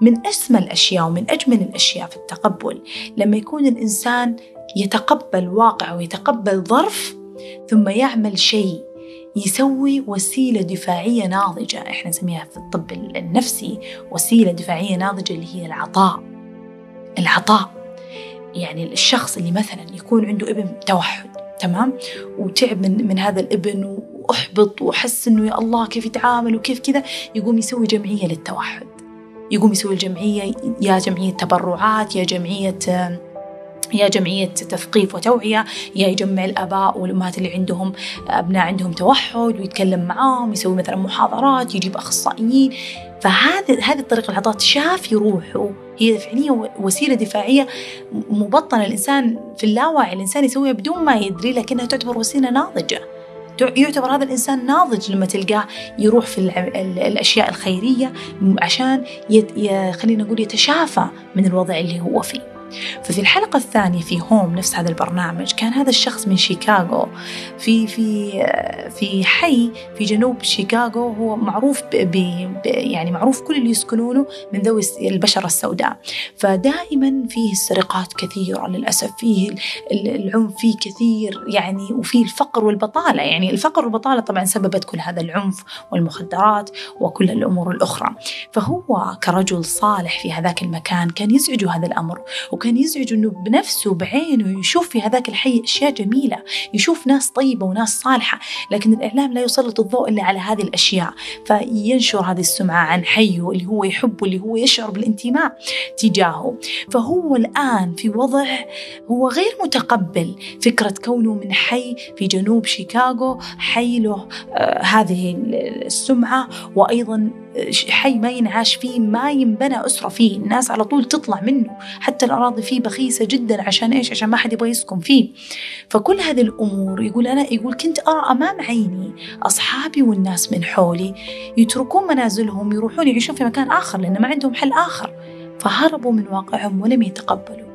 من أسمى الأشياء ومن أجمل الأشياء في التقبل لما يكون الإنسان يتقبل واقع ويتقبل ظرف ثم يعمل شيء يسوي وسيلة دفاعية ناضجة. إحنا نسميها في الطب النفسي وسيلة دفاعية ناضجة اللي هي العطاء. العطاء. يعني الشخص اللي مثلا يكون عنده ابن توحد تمام؟ وتعب من من هذا الابن وأحبط وحس إنه يا الله كيف يتعامل وكيف كذا يقوم يسوي جمعية للتوحد. يقوم يسوي الجمعية يا جمعية تبرعات يا جمعية يا جمعية تثقيف وتوعية. يا يجمع الآباء والأمهات اللي عندهم أبناء عندهم توحد ويتكلم معاهم يسوي مثلا محاضرات يجيب أخصائيين. فهذه هذه الطريقة العطاء تشافي روحه هي فعليا وسيلة دفاعية مبطنة. الإنسان في اللاوعي الإنسان يسويها بدون ما يدري لكنها تعتبر وسيلة ناضجة. يعتبر هذا الإنسان ناضج لما تلقاه يروح في الأشياء الخيرية عشان خلينا نقول يتشافى من الوضع اللي هو فيه. ففي الحلقة الثانية في هوم نفس هذا البرنامج كان هذا الشخص من شيكاغو. في في في حي في جنوب شيكاغو هو معروف ب يعني معروف كل اللي يسكنونه من ذوي البشرة السوداء. فدائما فيه السرقات كثيرة للأسف فيه العنف فيه كثير يعني وفيه الفقر والبطالة. يعني الفقر والبطالة طبعا سببت كل هذا العنف والمخدرات وكل الأمور الأخرى. فهو كرجل صالح في هذاك المكان كان يزعجه هذا الأمر. وكان يزعج أنه بنفسه بعينه يشوف في هذاك الحي أشياء جميلة يشوف ناس طيبة وناس صالحة لكن الإعلام لا يسلط الضوء إلا على هذه الأشياء. فينشر هذه السمعة عن حيه اللي هو يحبه اللي هو يشعر بالانتماء تجاهه. فهو الآن في وضع هو غير متقبل فكرة كونه من حي في جنوب شيكاغو حي له آه هذه السمعة وأيضا حي ما ينعاش فيه ما ينبنى أسرة فيه. الناس على طول تطلع منه. حتى الأراضي فيه بخيسة جدا عشان إيش؟ عشان ما حد يبغى يسكن فيه. فكل هذه الأمور يقول أنا يقول كنت أرى أمام عيني أصحابي والناس من حولي يتركون منازلهم يروحون يعيشون في مكان آخر لأن ما عندهم حل آخر. فهربوا من واقعهم ولم يتقبلوا.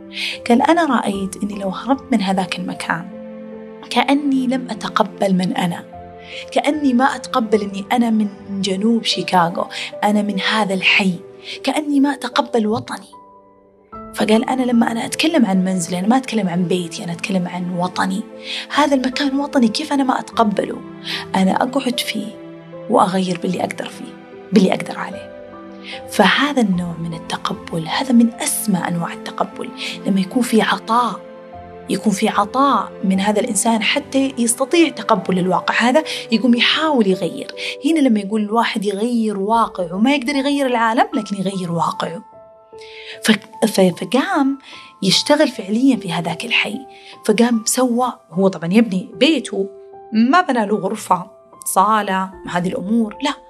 قال أنا رأيت أني لو هربت من هذاك المكان كأني لم أتقبل من أنا. كأني ما أتقبل أني أنا من جنوب شيكاغو أنا من هذا الحي. كأني ما أتقبل وطني. فقال أنا لما أنا أتكلم عن منزلي أنا ما أتكلم عن بيتي أنا أتكلم عن وطني. هذا المكان وطني كيف أنا ما أتقبله؟ أنا أقعد فيه وأغير باللي أقدر فيه باللي أقدر عليه. فهذا النوع من التقبل هذا من أسمى أنواع التقبل. لما يكون في عطاء يكون في عطاء من هذا الإنسان حتى يستطيع تقبل الواقع. هذا يقوم يحاول يغير. هنا لما يقول الواحد يغير واقعه ما يقدر يغير العالم لكن يغير واقعه. فقام يشتغل فعليا في هذاك الحي. فقام سوى هو طبعا يبني بيته ما بنى له غرفة صالة هذه الأمور لا.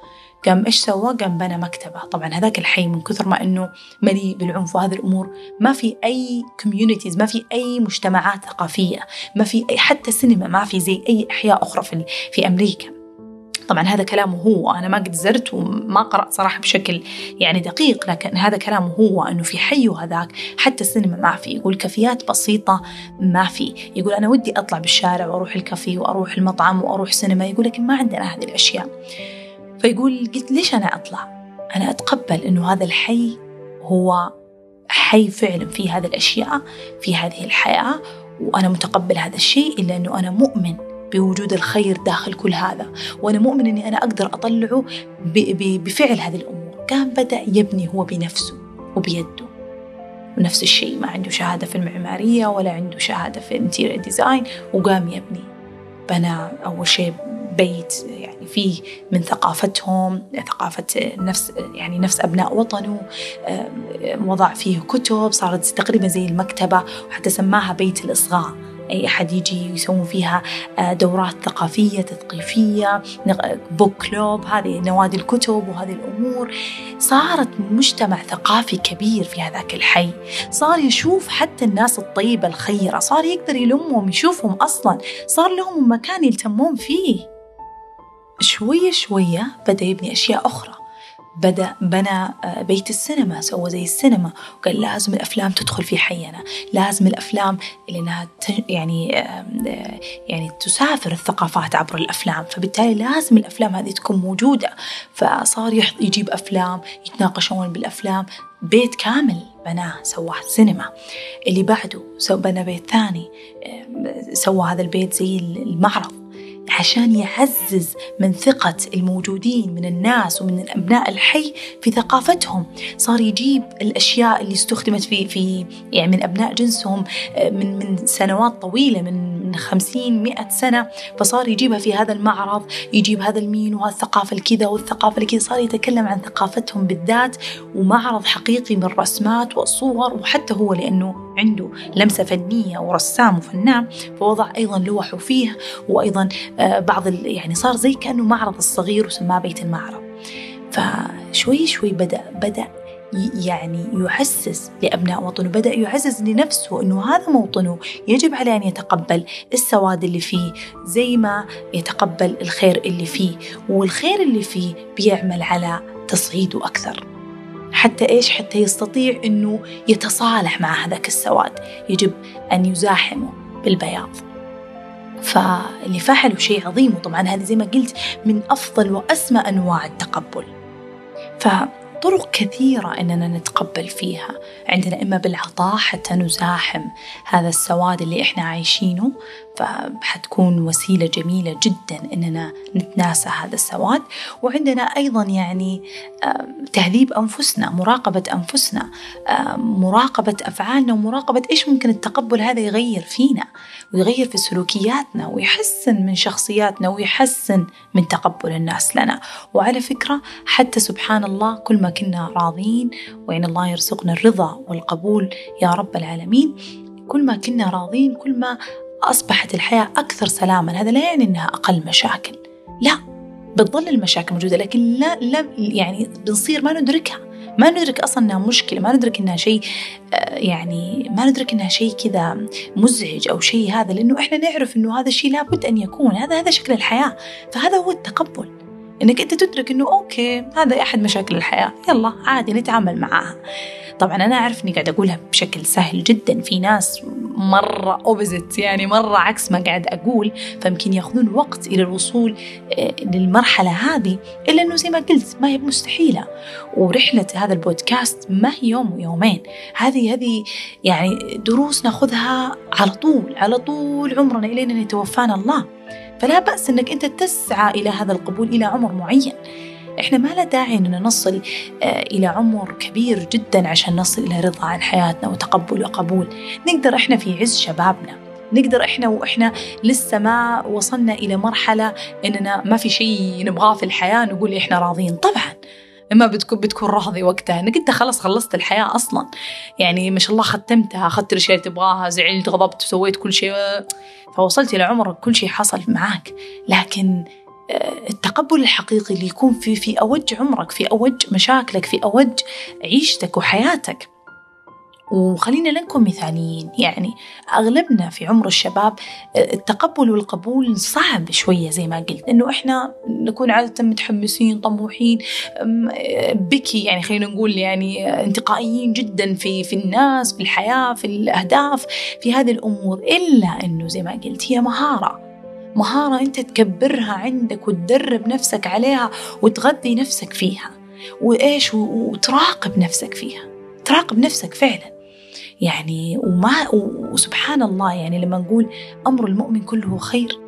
قام إيش سوى؟ قام بنى مكتبة. طبعا هذاك الحي من كثر ما إنه مليء بالعنف وهذه الأمور ما في أي كوميونيتيز ما في أي مجتمعات ثقافية ما في أي حتى سينما ما في زي أي أحياء أخرى في, في أمريكا. طبعا هذا كلامه هو أنا ما قد زرت وما قرأت صراحة بشكل يعني دقيق لكن هذا كلامه هو أنه في حيه هذاك حتى السينما ما في. يقول كافيات بسيطة ما في. يقول أنا ودي أطلع بالشارع وأروح الكافي وأروح المطعم وأروح سينما يقول لكن ما عندنا هذه الأشياء. فيقول قلت ليش أنا أطلع؟ أنا أتقبل أنه هذا الحي هو حي فعلا فيه هذه الأشياء في هذه الحياة وأنا متقبل هذا الشيء إلا أنه أنا مؤمن بوجود الخير داخل كل هذا وأنا مؤمن أني أنا أقدر أطلعه بفعل هذه الأمور. كان بدأ يبني هو بنفسه وبيده. ونفس الشيء ما عنده شهادة في المعمارية ولا عنده شهادة في ال interior design وقام يبني. بنى أول شيء بيت فيه من ثقافتهم ثقافة نفس يعني نفس أبناء وطنه وضع فيه كتب صارت تقريبا زي المكتبة وحتى سماها بيت الإصغاء. أي أحد يجي يسوون فيها آه، دورات ثقافية تثقيفية بوك كلوب هذه نوادي الكتب وهذه الأمور. صارت مجتمع ثقافي كبير في هذاك الحي. صار يشوف حتى الناس الطيبة الخيرة صار يقدر يلمهم يشوفهم أصلا. صار لهم مكان يلتمون فيه. شوية شوية بدأ يبني أشياء أخرى. بدأ بنى آه، بيت السينما سوى زي السينما. وقال لازم الأفلام تدخل في حينا. لازم الأفلام اللي إنها يعني آه، يعني تسافر الثقافات عبر الأفلام. فبالتالي لازم الأفلام هذه تكون موجودة. فصار يجيب أفلام يتناقشون بالأفلام. بيت كامل بناه سواه سينما. اللي بعده بنى بيت ثاني آه، سوى هذا البيت زي المعرض. عشان يعزز من ثقة الموجودين من الناس ومن أبناء الحي في ثقافتهم. صار يجيب الأشياء اللي استخدمت في في يعني من أبناء جنسهم آه، من من سنوات طويلة من من خمسين مئة سنة. فصار يجيبها في هذا المعرض يجيب هذا المين وهالثقافة الكذا والثقافة الكذا. صار يتكلم عن ثقافتهم بالذات ومعرض حقيقي من رسمات وصور وحتى هو لأنه عنده لمسة فنية ورسام وفنان فوضع أيضا لوحه فيه وأيضا آه، بعض يعني صار زي كأنه معرض الصغير وسماه بيت المعرض. فشوي شوي بدأ بدأ يعني يحسس لأبناء وطنه بدأ يعزز لنفسه أنه هذا موطنه يجب عليه أن يتقبل السواد اللي فيه زي ما يتقبل الخير اللي فيه والخير اللي فيه بيعمل على تصعيده أكثر. حتى إيش؟ حتى يستطيع أنه يتصالح مع هذاك السواد. يجب أن يزاحمه بالبياض. فاللي فعلوا شيء عظيم وطبعا هذه زي ما قلت من أفضل وأسمى أنواع التقبل. ف طرق كثيرة أننا نتقبل فيها. عندنا إما بالعطاء حتى نزاحم هذا السواد اللي إحنا عايشينه فحتكون وسيلة جميلة جدا أننا نتناسى هذا السواد. وعندنا أيضا يعني تهذيب أنفسنا مراقبة أنفسنا مراقبة أفعالنا ومراقبة إيش ممكن التقبل هذا يغير فينا ويغير في سلوكياتنا ويحسن من شخصياتنا ويحسن من تقبل الناس لنا. وعلى فكرة حتى سبحان الله كل ما كنا راضين وإن الله يرزقنا الرضا والقبول يا رب العالمين كل ما كنا راضين كل ما أصبحت الحياة أكثر سلاما. هذا لا يعني أنها أقل مشاكل. لا بتظل المشاكل موجودة لكن لا, لا يعني بنصير ما ندركها. ما ندرك أصلا إنها مشكلة ما ندرك إنها شيء آه، يعني ما ندرك إنها شيء كذا مزعج أو شيء هذا لأنه إحنا نعرف إنه هذا الشيء لابد أن يكون. هذا هذا شكل الحياة. فهذا هو التقبل. إنك أنت تدرك إنه أوكي هذا أحد مشاكل الحياة. يلا عادي نتعامل معاها. طبعا أنا أعرف إني قاعدة أقولها بشكل سهل جدا. في ناس مرة أوبزيت يعني مرة عكس ما قاعد أقول. فيمكن يأخذون وقت إلى الوصول آه، للمرحلة هذه إلا أنه زي ما قلت ما هي مستحيلة. ورحلة هذا البودكاست ما هي يوم ويومين. هذه هذه يعني دروس ناخذها على طول على طول عمرنا إلينا أن يتوفانا الله. فلا بأس أنك أنت تسعى إلى هذا القبول إلى عمر معين. إحنا ما له داعي إننا نصل آه، إلى عمر كبير جدا عشان نصل إلى رضا عن حياتنا وتقبل وقبول. نقدر إحنا في عز شبابنا. نقدر إحنا وإحنا لسه ما وصلنا إلى مرحلة إننا ما في شيء نبغاه في الحياة نقول إحنا راضيين. طبعا. إما بتكون بتكون راضي وقتها. إنك أنت خلاص خلصت الحياة أصلا. يعني ما شاء الله ختمتها أخذت الاشياء اللي تبغاها زعلت غضبت سويت كل شيء. فوصلت إلى عمر كل شيء حصل معك لكن آه، التقبل الحقيقي اللي يكون في في أوج عمرك في أوج مشاكلك في أوج عيشتك وحياتك وخلينا نكون مثاليين. يعني أغلبنا في عمر الشباب التقبل والقبول صعب شوية زي ما قلت. إنه إحنا نكون عادة متحمسين طموحين بكي يعني خلينا نقول يعني انتقائيين جدا في في الناس في الحياة في الأهداف في هذه الأمور. إلا إنه زي ما قلت هي مهارة. مهارة أنت تكبرها عندك وتدرب نفسك عليها وتغذي نفسك فيها. وإيش؟ وتراقب نفسك فيها. تراقب نفسك فعلا. يعني وما وسبحان الله يعني لما نقول أمر المؤمن كله خير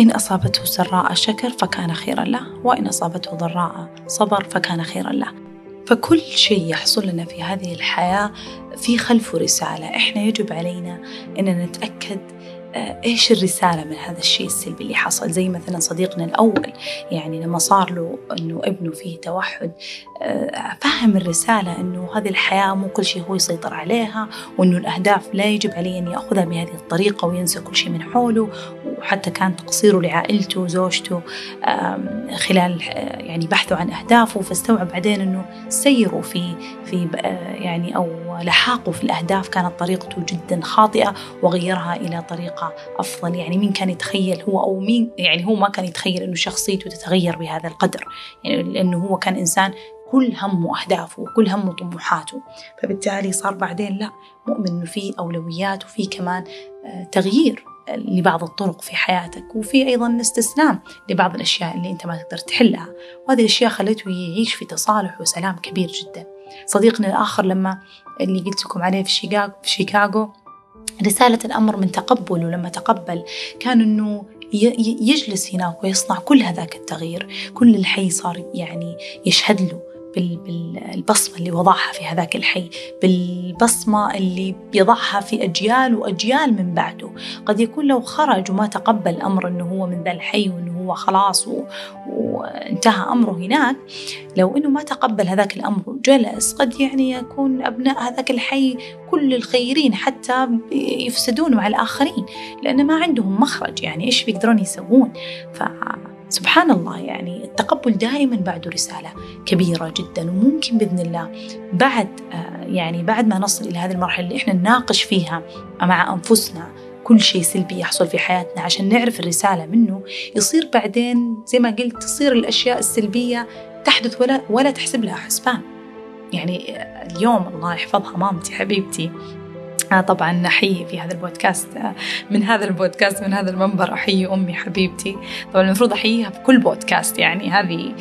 إن أصابته سراء شكر فكان خيرا له وإن أصابته ضراء صبر فكان خيرا له. فكل شيء يحصل لنا في هذه الحياة في خلفه رسالة. إحنا يجب علينا أن نتأكد آه، إيش الرسالة من هذا الشيء السلبي اللي حصل. زي مثلا صديقنا الأول يعني لما صار له إنه ابنه فيه توحد فهم الرسالة إنه هذه الحياة مو كل شيء هو يسيطر عليها وإنه الأهداف لا يجب عليه أن يأخذها بهذه الطريقة وينسى كل شيء من حوله وحتى كان تقصيره لعائلته وزوجته خلال يعني بحثه عن أهدافه فاستوعب بعدين إنه سيره في في يعني أو لحاقه في الأهداف كانت طريقته جدا خاطئة وغيرها إلى طريقة أفضل. يعني مين كان يتخيل هو أو مين يعني هو ما كان يتخيل إنه شخصيته تتغير بهذا القدر. يعني لأنه هو كان إنسان كل همه أهدافه وكل همه طموحاته. فبالتالي صار بعدين لا مؤمن أنه في أولويات وفي كمان آه، تغيير لبعض الطرق في حياتك. وفي أيضا استسلام لبعض الأشياء اللي أنت ما تقدر تحلها. وهذه الأشياء خلته يعيش في تصالح وسلام كبير جدا. صديقنا الآخر لما اللي قلت لكم عليه في شيكاغو, في شيكاغو رسالة الأمر من تقبل ولما تقبل كان أنه يجلس هناك ويصنع كل هذاك التغيير. كل الحي صار يعني يشهد له. بالبصمة اللي وضعها في هذاك الحي بالبصمة اللي بيضعها في أجيال وأجيال من بعده. قد يكون لو خرج وما تقبل الأمر أنه هو من ذا الحي وأنه هو خلاص و... وانتهى أمره هناك لو أنه ما تقبل هذاك الأمر وجلس قد يعني يكون أبناء هذاك الحي كل الخيرين حتى يفسدون مع الآخرين. لأن ما عندهم مخرج يعني إيش بيقدرون يسوون؟ ف سبحان الله يعني التقبل دائما بعده رسالة كبيرة جدا وممكن بإذن الله بعد آه، يعني بعد ما نصل إلى هذه المرحلة اللي إحنا نناقش فيها مع أنفسنا كل شيء سلبي يحصل في حياتنا عشان نعرف الرسالة منه يصير بعدين زي ما قلت تصير الأشياء السلبية تحدث ولا ولا تحسب لها حسبان. يعني اليوم الله يحفظها مامتي حبيبتي. آه طبعا أحيي في هذا البودكاست آه من هذا البودكاست من هذا المنبر أحيي أمي حبيبتي. طبعا المفروض أحييها بكل بودكاست يعني هذه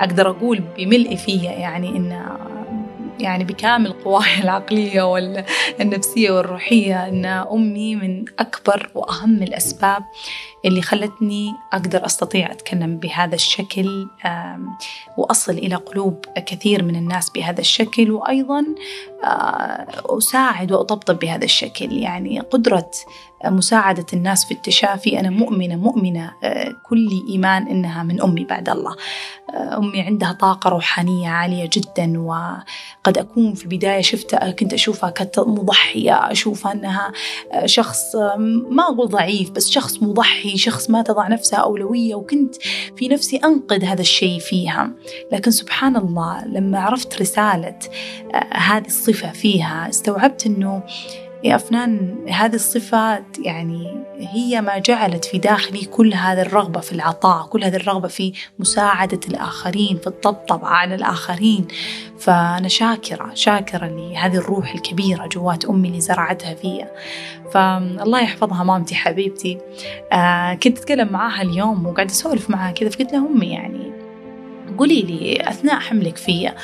أقدر أقول بملء فيها يعني إن يعني بكامل قواي العقلية والنفسية والروحية أن أمي من أكبر وأهم الأسباب اللي خلتني أقدر أستطيع أتكلم بهذا الشكل وأصل إلى قلوب كثير من الناس بهذا الشكل وأيضا آه، أساعد وأطبطب بهذا الشكل. يعني قدرة مساعدة الناس في التشافي أنا مؤمنة مؤمنة آه، كل إيمان إنها من أمي بعد الله. آه، أمي عندها طاقة روحانية عالية جدا وقد أكون في البداية شفتها كنت أشوفها كانت مضحية أشوفها أنها شخص ما أقول ضعيف بس شخص مضحي شخص ما تضع نفسها أولوية وكنت في نفسي أنقد هذا الشيء فيها. لكن سبحان الله لما عرفت رسالة هذه الصفة فيها استوعبت أنه يا أفنان هذه الصفات يعني هي ما جعلت في داخلي كل هذه الرغبة في العطاء كل هذه الرغبة في مساعدة الآخرين في الطبطبة على الآخرين. فأنا شاكرة شاكرة لهذه الروح الكبيرة جوات أمي اللي زرعتها فيا. فالله يحفظها مامتي حبيبتي. آه كنت أتكلم معاها اليوم وقاعدة أسولف معاها كذا فقلت لها أمي يعني قولي لي أثناء حملك فيا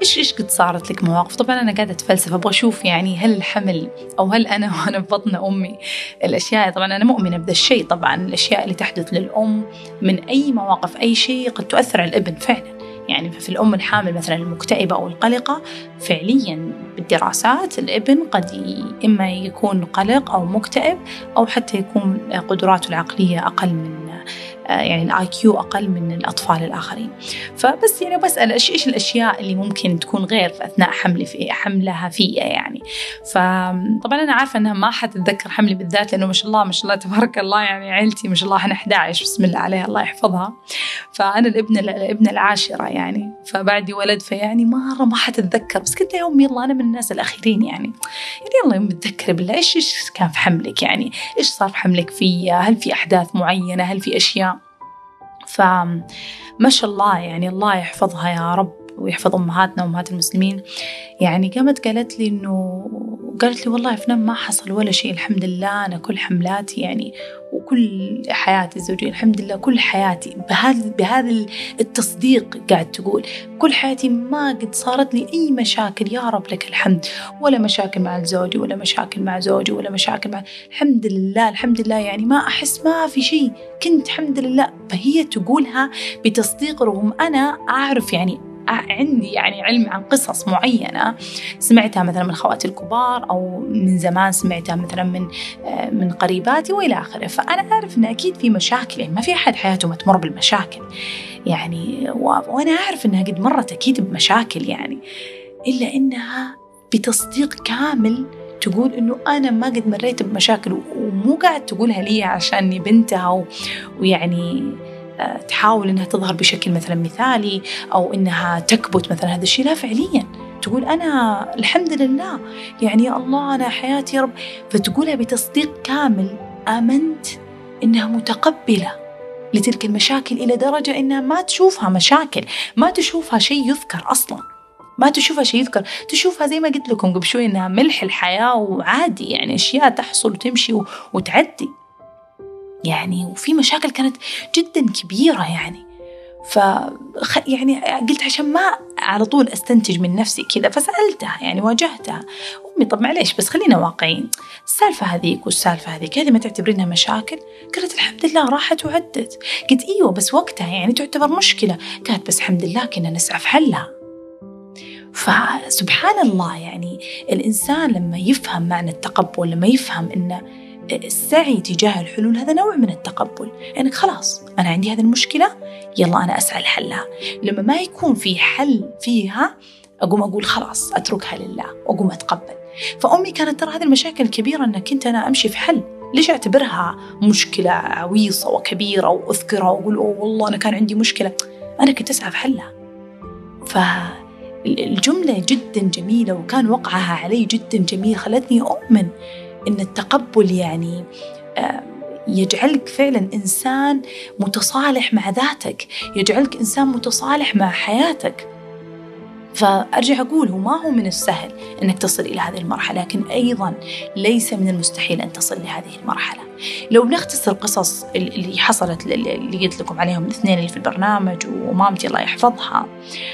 إيش إيش قد صارت لك مواقف؟ طبعا أنا قاعدة أتفلسف أبغى أشوف يعني هل الحمل أو هل أنا وأنا في بطن أمي الأشياء طبعا أنا مؤمنة بهذا الشيء طبعا الأشياء اللي تحدث للأم من أي مواقف أي شيء قد تؤثر على الابن فعلا. يعني في الأم الحامل مثلا المكتئبة أو القلقة فعليا بالدراسات الابن قد إما يكون قلق أو مكتئب أو حتى يكون قدراته العقلية أقل من آه، يعني ال IQ أقل من الأطفال الآخرين. فبس يعني بسأل إيش إيش الأشياء اللي ممكن تكون غير في أثناء حملي في حملها فيا يعني؟ فطبعا أنا عارفة إنها ما حتتذكر حملي بالذات لأنه ما شاء الله ما شاء الله تبارك الله يعني عيلتي ما شاء الله إحنا 11 بسم الله عليها الله يحفظها. فأنا البنت البنت العاشرة يعني فبعدي ولد فيعني مرة ما حتتذكر. بس قلت يا أمي يلا أنا من الناس الأخيرين يعني. يعني يلا يوم تذكري بالله إيش إيش كان في حملك يعني؟ إيش صار في حملك فيا؟ هل في أحداث معينة؟ هل في أشياء؟ فما شاء الله يعني الله يحفظها يا رب. ويحفظ أمهاتنا وأمهات المسلمين. يعني قامت قالت لي إنه قالت لي والله فنان ما حصل ولا شيء الحمد لله أنا كل حملاتي يعني وكل حياتي الزوجية الحمد لله كل حياتي. بهذا بهذا التصديق قاعد تقول. كل حياتي ما قد صارت لي أي مشاكل يا رب لك الحمد. ولا مشاكل مع زوجي ولا مشاكل مع زوجي ولا مشاكل مع الحمد لله الحمد لله. يعني ما أحس ما في شيء. كنت الحمد لله. فهي تقولها بتصديق رغم أنا أعرف يعني عندي يعني علم عن قصص معينة سمعتها مثلا من خواتي الكبار أو من زمان سمعتها مثلا من آه، من قريباتي وإلى آخره. فأنا أعرف إن أكيد في مشاكل يعني ما في أحد حياته ما تمر بالمشاكل. يعني وأنا أعرف إنها قد مرت أكيد بمشاكل يعني إلا إنها بتصديق كامل تقول إنه أنا ما قد مريت بمشاكل ومو قاعد تقولها لي عشاني بنتها ويعني تحاول إنها تظهر بشكل مثلا مثالي أو إنها تكبت مثلا هذا الشيء. لا فعليا. تقول أنا الحمد لله. يعني يا الله أنا حياتي يا رب. فتقولها بتصديق كامل. آمنت إنها متقبلة لتلك المشاكل إلى درجة إنها ما تشوفها مشاكل. ما تشوفها شيء يذكر أصلا. ما تشوفها شيء يذكر. تشوفها زي ما قلت لكم قبل شوي إنها ملح الحياة وعادي. يعني أشياء تحصل وتمشي وتعدي. يعني وفي مشاكل كانت جدا كبيرة يعني. ف يعني قلت عشان ما على طول أستنتج من نفسي كذا فسألتها يعني واجهتها. أمي طب معليش بس خلينا واقعيين. السالفة هذيك والسالفة هذيك هذه ما تعتبرينها مشاكل؟ قالت الحمد لله راحت وعدت. قلت إيوه بس وقتها يعني تعتبر مشكلة. قالت بس الحمد لله كنا نسعى في حلها. فسبحان الله يعني الإنسان لما يفهم معنى التقبل لما يفهم إنه السعي تجاه الحلول هذا نوع من التقبل. يعني خلاص أنا عندي هذه المشكلة يلا أنا أسعى لحلها. لما ما يكون في حل فيها أقوم أقول خلاص أتركها لله وأقوم أتقبل. فأمي كانت ترى هذه المشاكل الكبيرة أن كنت أنا أمشي في حل. ليش أعتبرها مشكلة عويصة وكبيرة وأذكرها وأقول أوه والله أنا كان عندي مشكلة. أنا كنت أسعى في حلها. فالجملة جدا جميلة وكان وقعها علي جدا جميل خلتني أؤمن إن التقبل يعني يجعلك فعلا إنسان متصالح مع ذاتك يجعلك إنسان متصالح مع حياتك. فأرجع أقول هو ما هو من السهل أنك تصل إلى هذه المرحلة لكن أيضا ليس من المستحيل أن تصل لهذه المرحلة. لو بنختصر قصص اللي حصلت اللي قلت لكم عليهم الاثنين اللي في البرنامج ومامتي الله يحفظها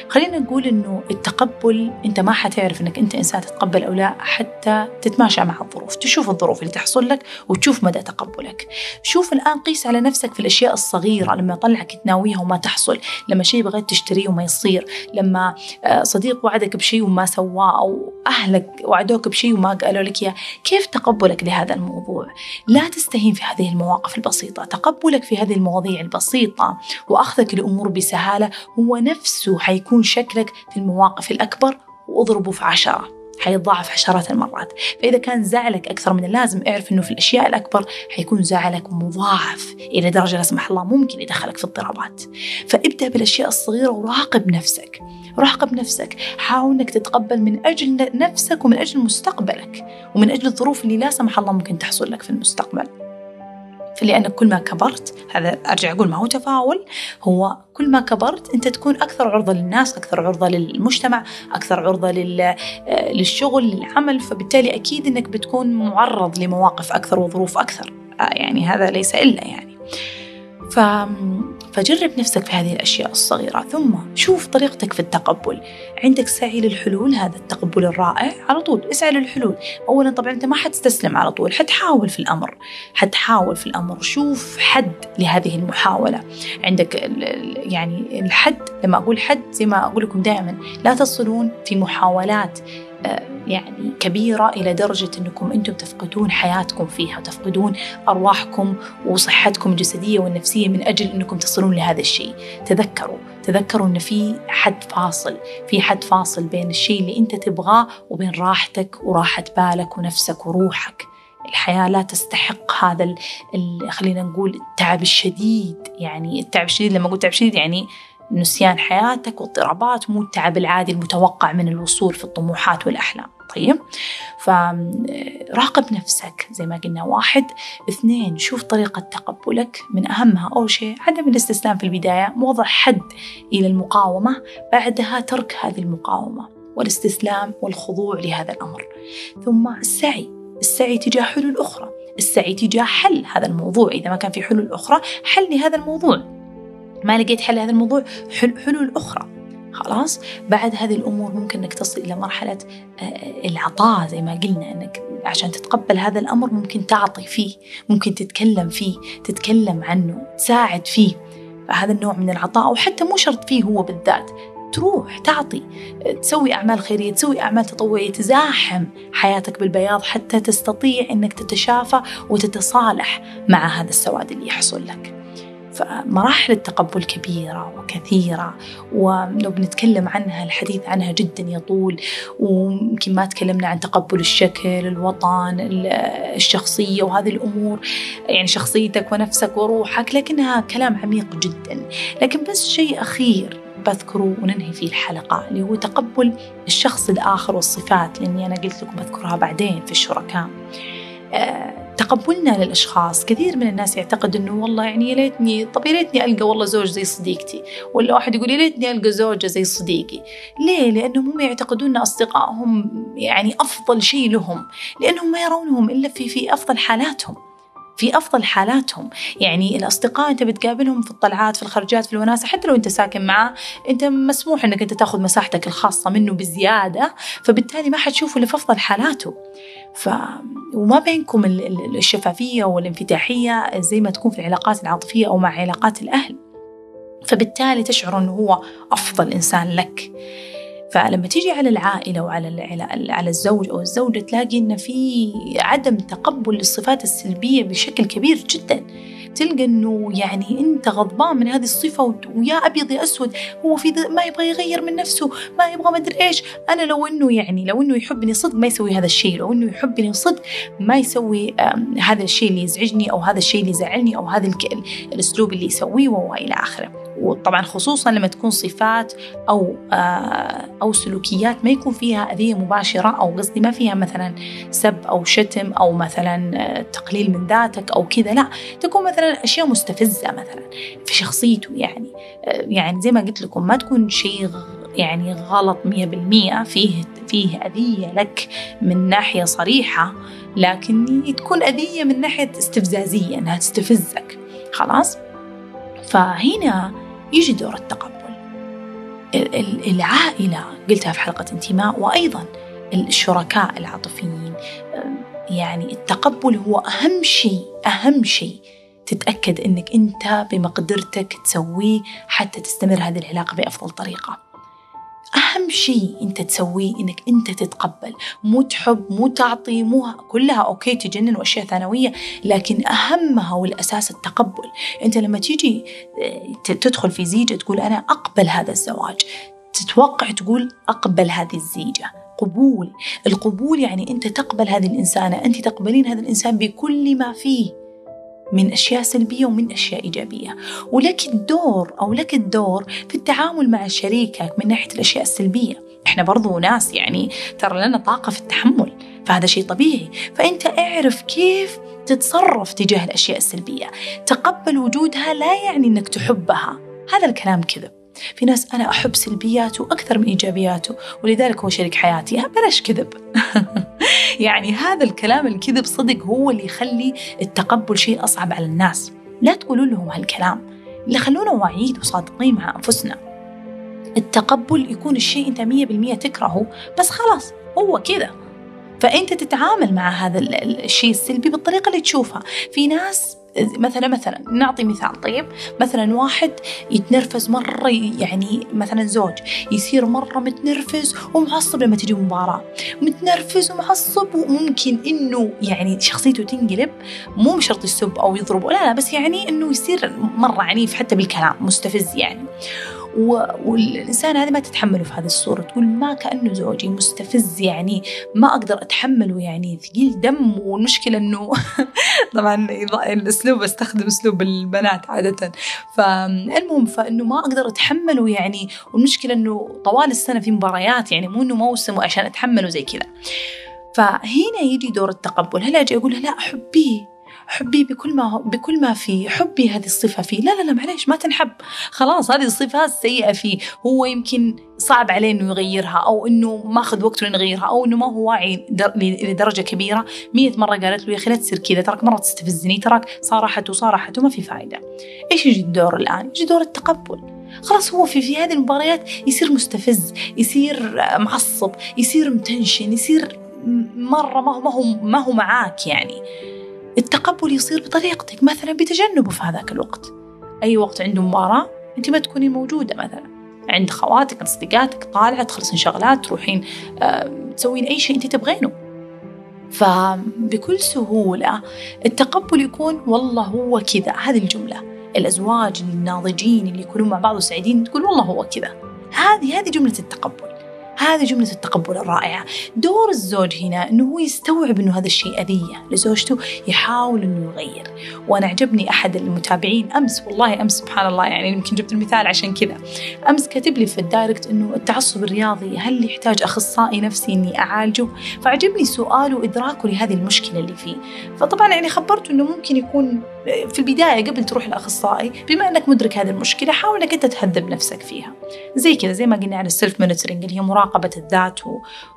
خلينا نقول إنه التقبل أنت ما حتعرف إنك أنت إنسان تتقبل أو لا حتى تتماشى مع الظروف تشوف الظروف اللي تحصل لك وتشوف مدى تقبلك. شوف الآن قيس على نفسك في الأشياء الصغيرة لما يطلعك تناويها وما تحصل لما شيء بغيت تشتريه وما يصير لما آه، صديق وعدك بشيء وما سواه أو أهلك وعدوك بشيء وما قالوا لك إياه كيف تقبلك لهذا الموضوع؟ لا تست تستهين في هذه المواقف البسيطة. تقبلك في هذه المواضيع البسيطة وأخذك لأمور بسهالة هو نفسه حيكون شكلك في المواقف الأكبر وأضربه في عشرة. حيتضاعف عشرات المرات. فإذا كان زعلك أكثر من اللازم اعرف أنه في الأشياء الأكبر حيكون زعلك مضاعف إلى درجة لا سمح الله ممكن يدخلك في اضطرابات. فابدأ بالأشياء الصغيرة وراقب نفسك. راقب نفسك. حاول إنك تتقبل من أجل نفسك ومن أجل مستقبلك ومن أجل الظروف اللي لا سمح الله ممكن تحصل لك في المستقبل. لأنك كل ما كبرت هذا أرجع أقول ما هو تفاؤل هو كل ما كبرت أنت تكون أكثر عرضة للناس أكثر عرضة للمجتمع أكثر عرضة للشغل للعمل فبالتالي أكيد أنك بتكون معرض لمواقف أكثر وظروف أكثر. يعني هذا ليس إلا يعني. ف... فجرب نفسك في هذه الأشياء الصغيرة. ثم شوف طريقتك في التقبل. عندك سعي للحلول هذا التقبل الرائع. على طول اسعى للحلول. أولا طبعا أنت ما حتستسلم على طول حتحاول في الأمر. حتحاول في الأمر. شوف حد لهذه المحاولة. عندك يعني الحد لما أقول حد زي ما أقول لكم دائما لا تصلون في محاولات. يعني كبيرة إلى درجة أنكم أنتم تفقدون حياتكم فيها تفقدون أرواحكم وصحتكم الجسدية والنفسية من أجل أنكم تصلون لهذا الشيء. تذكروا تذكروا أن في حد فاصل في حد فاصل بين الشيء اللي أنت تبغاه وبين راحتك وراحة بالك ونفسك وروحك. الحياة لا تستحق هذا خلينا نقول التعب الشديد يعني التعب الشديد لما أقول تعب شديد يعني نسيان حياتك واضطرابات مو التعب العادي المتوقع من الوصول في الطموحات والأحلام. طيب؟ فراقب نفسك زي ما قلنا واحد اثنين شوف طريقة تقبلك. من أهمها أول شيء عدم الاستسلام في البداية موضع حد إلى المقاومة بعدها ترك هذه المقاومة والاستسلام والخضوع لهذا الأمر. ثم السعي السعي تجاه حلول أخرى السعي تجاه حل هذا الموضوع. إذا ما كان في حلول أخرى حل لهذا الموضوع. ما لقيت حل لهذا الموضوع حل حلول أخرى. خلاص؟ بعد هذه الأمور ممكن أنك تصل إلى مرحلة آه، العطاء زي ما قلنا أنك عشان تتقبل هذا الأمر ممكن تعطي فيه ممكن تتكلم فيه تتكلم عنه تساعد فيه. فهذا النوع من العطاء أو حتى مو شرط فيه هو بالذات. تروح تعطي تسوي أعمال خيرية تسوي أعمال تطوعية تزاحم حياتك بالبياض حتى تستطيع أنك تتشافى وتتصالح مع هذا السواد اللي يحصل لك. فمراحل التقبل كبيرة وكثيرة ولو بنتكلم عنها الحديث عنها جدا يطول ويمكن ما تكلمنا عن تقبل الشكل الوطن الشخصية وهذه الأمور يعني شخصيتك ونفسك وروحك لكنها كلام عميق جدا. لكن بس شيء أخير بذكره وننهي فيه الحلقة اللي هو تقبل الشخص الآخر والصفات لأني أنا قلت لكم بذكرها بعدين في الشركاء. آه تقبلنا للأشخاص. كثير من الناس يعتقد إنه والله يعني يا ليتني طب يا ليتني ألقى والله زوج زي صديقتي ولا واحد يقول يا ليتني ألقى زوجة زي صديقي. ليه؟ لانهم هم يعتقدون إن أصدقائهم يعني أفضل شيء لهم لأنهم ما يرونهم إلا في في أفضل حالاتهم. في أفضل حالاتهم. يعني الأصدقاء أنت بتقابلهم في الطلعات في الخرجات في الوناسة حتى لو أنت ساكن معاه أنت مسموح إنك أنت تاخذ مساحتك الخاصة منه بزيادة فبالتالي ما حتشوفه إلا في أفضل حالاته. ف وما بينكم الشفافية والانفتاحية زي ما تكون في العلاقات العاطفية أو مع علاقات الأهل. فبالتالي تشعر إنه هو أفضل إنسان لك. فلما تيجي على العائلة وعلى على الزوج أو الزوجة تلاقي إن في عدم تقبل للصفات السلبية بشكل كبير جدا. تلقى إنه يعني أنت غضبان من هذه الصفة ويا أبيض يا أسود هو في ما يبغى يغير من نفسه ما يبغى ما أدري إيش. أنا لو إنه يعني لو إنه يحبني صدق ما يسوي هذا الشيء لو إنه يحبني صدق ما يسوي هذا الشيء اللي يزعجني أو هذا الشيء اللي يزعلني أو هذا الأسلوب اللي يسويه وإلى آخره. وطبعا خصوصا لما تكون صفات أو آه، أو سلوكيات ما يكون فيها أذية مباشرة أو قصدي ما فيها مثلا سب أو شتم أو مثلا آه، تقليل من ذاتك أو كذا لا تكون مثلا أشياء مستفزة مثلا في شخصيته يعني. آه، يعني زي ما قلت لكم ما تكون شيء يعني غلط مية بالمية فيه فيه أذية لك من ناحية صريحة لكن تكون أذية من ناحية استفزازية أنها تستفزك خلاص؟ فهنا يجي دور التقبل. العائلة قلتها في حلقة انتماء وأيضا الشركاء العاطفيين. يعني التقبل هو أهم شيء أهم شيء تتأكد أنك أنت بمقدرتك تسويه حتى تستمر هذه العلاقة بأفضل طريقة. أهم شيء أنت تسويه إنك أنت تتقبل. مو تحب مو تعطي مو كلها أوكي تجنن وأشياء ثانوية لكن أهمها والأساس التقبل. أنت لما تيجي آه، تدخل في زيجة تقول أنا أقبل هذا الزواج تتوقع تقول أقبل هذه الزيجة. قبول. القبول يعني أنت تقبل هذه الإنسانة أنت تقبلين هذا الإنسان بكل ما فيه. من أشياء سلبية ومن أشياء إيجابية. ولك الدور أو لك الدور في التعامل مع شريكك من ناحية الأشياء السلبية. إحنا برضو ناس يعني ترى لنا طاقة في التحمل فهذا شيء طبيعي. فأنت اعرف كيف تتصرف تجاه الأشياء السلبية. تقبل وجودها لا يعني أنك تحبها. هذا الكلام كذب. في ناس أنا أحب سلبياته أكثر من إيجابياته ولذلك هو شريك حياتي. بلاش كذب. يعني هذا الكلام الكذب صدق هو اللي يخلي التقبل شيء أصعب على الناس. لا تقولوا لهم هالكلام اللي خلونا واعيين وصادقين مع أنفسنا. التقبل يكون الشيء أنت مية بالمية تكرهه بس خلاص هو كذا. فأنت تتعامل مع هذا الشيء السلبي بالطريقة اللي تشوفها. في ناس مثلا مثلا نعطي مثال طيب؟ مثلا واحد يتنرفز مرة يعني مثلا زوج يصير مرة متنرفز ومعصب لما تجي مباراة. متنرفز ومعصب وممكن إنه يعني شخصيته تنقلب مو بشرط يسب أو يضرب لا لا بس يعني إنه يصير مرة عنيف حتى بالكلام مستفز يعني. والإنسان هذه ما تتحمله في هذه الصورة. تقول ما كأنه زوجي مستفز يعني ما أقدر أتحمله يعني ثقيل دم والمشكلة أنه طبعا الأسلوب أستخدم أسلوب البنات عادة. فالمهم فإنه ما أقدر أتحمله يعني والمشكلة أنه طوال السنة في مباريات يعني مو أنه موسم عشان أتحمله زي كذا. فهنا يجي دور التقبل. هل أجي أقول لا أحبيه. حبي بكل ما بكل ما فيه حبي هذه الصفة فيه. لا لا لا معليش ما تنحب. خلاص هذه الصفات سيئة فيه. هو يمكن صعب عليه إنه يغيرها أو إنه ماخذ وقته إنه يغيرها أو إنه ما هو واعي لدرجة كبيرة. مية مرة قالت له يا أخي لا تصير كذا تراك مرة تستفزني تراك صارحت وصارحت وما في فائده إيش يجي الدور الآن؟ يجي دور التقبل. خلاص هو في في هذه المباريات يصير مستفز يصير معصب يصير متنشن يصير مرة ما ما هو ما هو معاك يعني. التقبل يصير بطريقتك مثلا بتجنبه في هذاك الوقت. أي وقت عنده مباراة أنت ما تكوني موجودة مثلا. عند خواتك أصدقائك طالعة تخلصين شغلات تروحين آه، تسوين أي شيء أنت تبغينه. فبكل سهولة التقبل يكون والله هو كذا. هذه الجملة. الأزواج الناضجين اللي يكونون مع بعض وسعيدين تقول والله هو كذا. هذه هذه جملة التقبل. هذه جملة التقبل الرائعة. دور الزوج هنا أنه هو يستوعب أنه هذا الشيء أذية. لزوجته يحاول أنه يغير. وأنا عجبني أحد المتابعين أمس والله أمس سبحان الله يعني يمكن جبت المثال عشان كذا. أمس كاتب لي في الدايركت أنه التعصب الرياضي هل يحتاج أخصائي نفسي أني أعالجه؟ فعجبني سؤاله وإدراكه لهذه المشكلة اللي فيه. فطبعا يعني خبرته أنه ممكن يكون في البداية قبل تروح الأخصائي بما أنك مدرك هذه المشكلة حاول أنك أنت تهذب نفسك فيها. زي كذا زي ما قلنا عن ال self monitoring اللي هي مراقبة الذات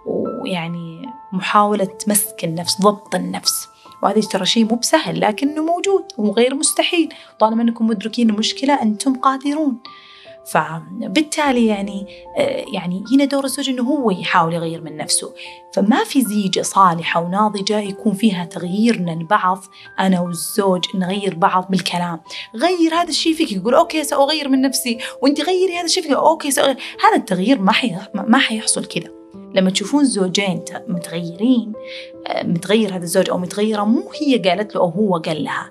ويعني محاولة مسك النفس ضبط النفس. وهذا ترى شيء مو بسهل لكنه موجود وغير مستحيل. طالما أنكم مدركين المشكلة أنتم قادرون. فبالتالي يعني آه، يعني هنا دور الزوج إنه هو يحاول يغير من نفسه. فما في زيجة صالحة وناضجة يكون فيها تغييرنا لبعض أنا والزوج نغير بعض بالكلام غير هذا الشيء فيك يقول okay سأغير من نفسي وأنت غيري هذا الشيء فيك okay سأغير. هذا التغيير ما حي... ما حيحصل كذا. لما تشوفون زوجين متغيرين آه، متغير هذا الزوج أو متغيرة مو هي قالت له أو هو قال لها.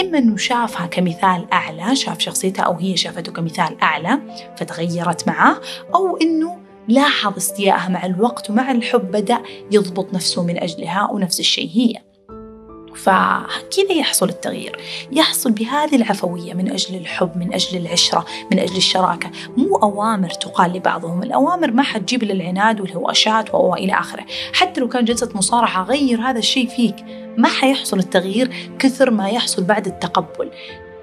إما أنه شافها كمثال أعلى شاف شخصيتها أو هي شافته كمثال أعلى فتغيرت معاه أو أنه لاحظ استيائها مع الوقت ومع الحب بدأ يضبط نفسه من أجلها ونفس الشيء هي. فكذا يحصل التغيير يحصل بهذه العفوية من أجل الحب من أجل العشرة من أجل الشراكة. مو أوامر تقال لبعضهم الأوامر ما حتجيب للعناد والهواشات وإلى آخره. حتى لو كان جلسة مصارحة غير هذا الشيء فيك ما حيحصل التغيير كثر ما يحصل بعد التقبل.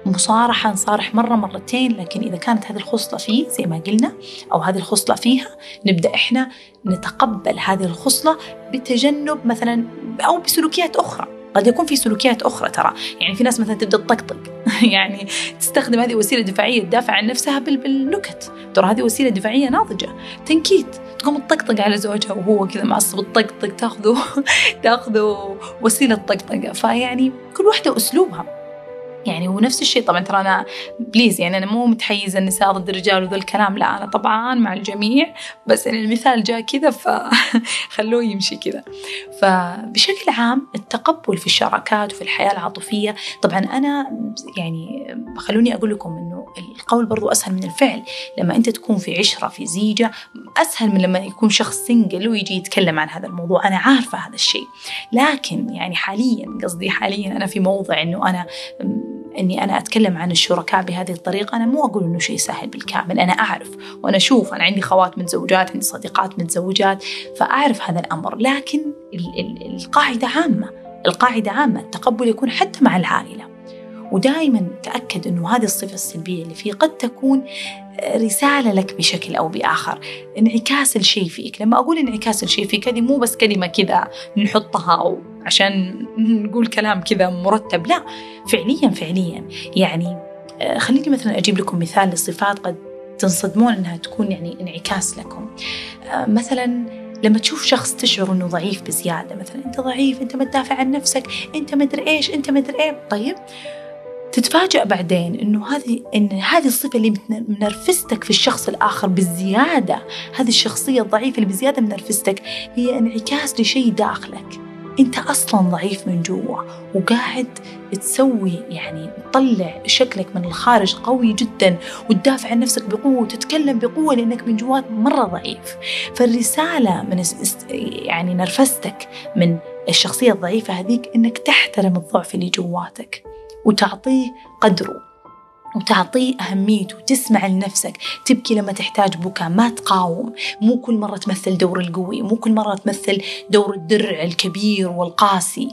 مصارحة نصارح مرة مرتين لكن إذا كانت هذه الخصلة فيه زي ما قلنا أو هذه الخصلة فيها نبدأ إحنا نتقبل هذه الخصلة بتجنب مثلا أو بسلوكيات أخرى. قد يكون في سلوكيات أخرى ترى. يعني في ناس مثلا تبدأ تطقطق. يعني تستخدم هذه وسيلة دفاعية تدافع عن نفسها بالنكت. ترى هذه وسيلة دفاعية ناضجة. تنكيت. تقوم تطقطق على زوجها وهو كذا معصب تطقطق تاخذه تاخذه وسيلة طقطقة فيعني كل واحدة أسلوبها يعني ونفس الشيء. طبعا ترى أنا بليز يعني أنا مو متحيزه النساء ضد الرجال وذا الكلام لا أنا طبعا مع الجميع بس يعني المثال جاء كذا فخلوه يمشي كذا. فبشكل عام التقبل في الشراكات وفي الحياة العاطفية طبعا أنا يعني خلوني أقول لكم إنه القول برضو أسهل من الفعل. لما أنت تكون في عشرة في زيجة أسهل من لما يكون شخص سنجل ويجي يتكلم عن هذا الموضوع. أنا عارفة هذا الشيء. لكن يعني حاليا قصدي حاليا أنا في موضع إنه أنا إني أنا أتكلم عن الشركاء بهذه الطريقة أنا مو أقول إنه شيء سهل بالكامل أنا أعرف وأنا أشوف أنا عندي خوات متزوجات عندي صديقات متزوجات فأعرف هذا الأمر. لكن القاعدة عامة القاعدة عامة التقبل يكون حتى مع العائلة. ودائما تأكد أنه هذه الصفة السلبية اللي فيه قد تكون رسالة لك بشكل أو بآخر. انعكاس الشيء فيك. لما أقول انعكاس الشيء فيك هذه مو بس كلمة كذا نحطها أو عشان نقول كلام كذا مرتب. لا فعليا فعليا. يعني آه، خليني مثلا أجيب لكم مثال لصفات قد تنصدمون أنها تكون يعني انعكاس لكم. آه، مثلا لما تشوف شخص تشعر إنه ضعيف بزيادة مثلا أنت ضعيف أنت ما تدافع عن نفسك أنت ما أدري إيش أنت ما أدري إيه. طيب تتفاجأ بعدين إنه هذه إن هذه الصفة اللي منرفزتك في الشخص الآخر بالزيادة، هذه الشخصية الضعيفة اللي بزيادة منرفزتك هي انعكاس لشيء داخلك. أنت أصلا ضعيف من جوا وقاعد تسوي يعني تطلع شكلك من الخارج قوي جدا وتدافع عن نفسك بقوة وتتكلم بقوة لأنك من جواك مرة ضعيف. فالرسالة من يعني نرفزتك من الشخصية الضعيفة هذيك إنك تحترم الضعف اللي جواتك. وتعطيه قدره وتعطيه أهميته وتسمع لنفسك تبكي لما تحتاج بكاء ما تقاوم. مو كل مرة تمثل دور القوي مو كل مرة تمثل دور الدرع الكبير والقاسي.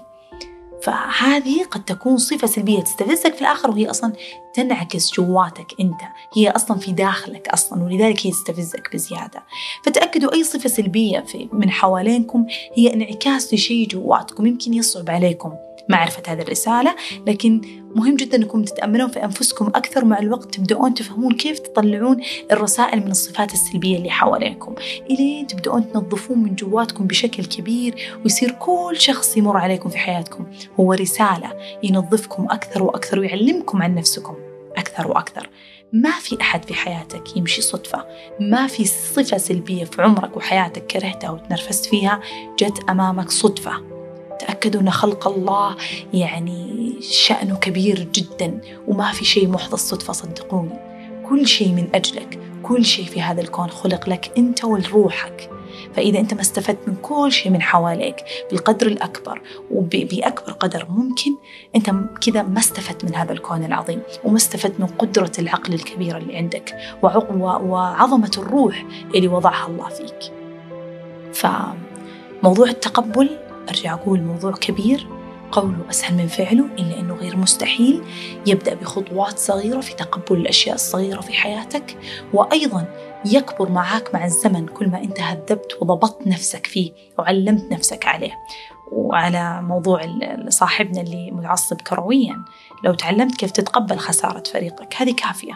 فهذه قد تكون صفة سلبية تستفزك في الآخر وهي أصلا تنعكس جواتك أنت. هي أصلا في داخلك أصلا ولذلك هي تستفزك بزيادة. فتأكدوا أي صفة سلبية في من حوالينكم هي انعكاس لشيء جواتكم يمكن يصعب عليكم. معرفة هذه الرسالة لكن مهم جدا أنكم تتأملون في أنفسكم أكثر مع الوقت تبدأون تفهمون كيف تطلعون الرسائل من الصفات السلبية اللي حواليكم إلين تبدأون تنظفون من جواتكم بشكل كبير ويصير كل شخص يمر عليكم في حياتكم هو رسالة ينظفكم أكثر وأكثر ويعلمكم عن نفسكم أكثر وأكثر. ما في أحد في حياتك يمشي صدفة ما في صفة سلبية في عمرك وحياتك كرهتها وتنرفزت فيها جت أمامك صدفة. تأكدوا أن خلق الله يعني شأنه كبير جدا وما في شيء محض الصدفة صدقوني. كل شيء من أجلك كل شيء في هذا الكون خلق لك أنت ولروحك. فإذا أنت ما استفدت من كل شيء من حواليك بالقدر الأكبر وبأكبر قدر ممكن أنت كذا ما استفدت من هذا الكون العظيم وما استفدت من قدرة العقل الكبيرة اللي عندك وعظمة الروح اللي وضعها الله فيك. فموضوع التقبل أرجع أقول موضوع كبير قوله أسهل من فعله إلا أنه غير مستحيل. يبدأ بخطوات صغيرة في تقبل الأشياء الصغيرة في حياتك وأيضا يكبر معك مع الزمن كل ما أنت هذبت وضبطت نفسك فيه وعلمت نفسك عليه. وعلى موضوع صاحبنا اللي متعصب كرويا لو تعلمت كيف تتقبل خسارة فريقك هذه كافية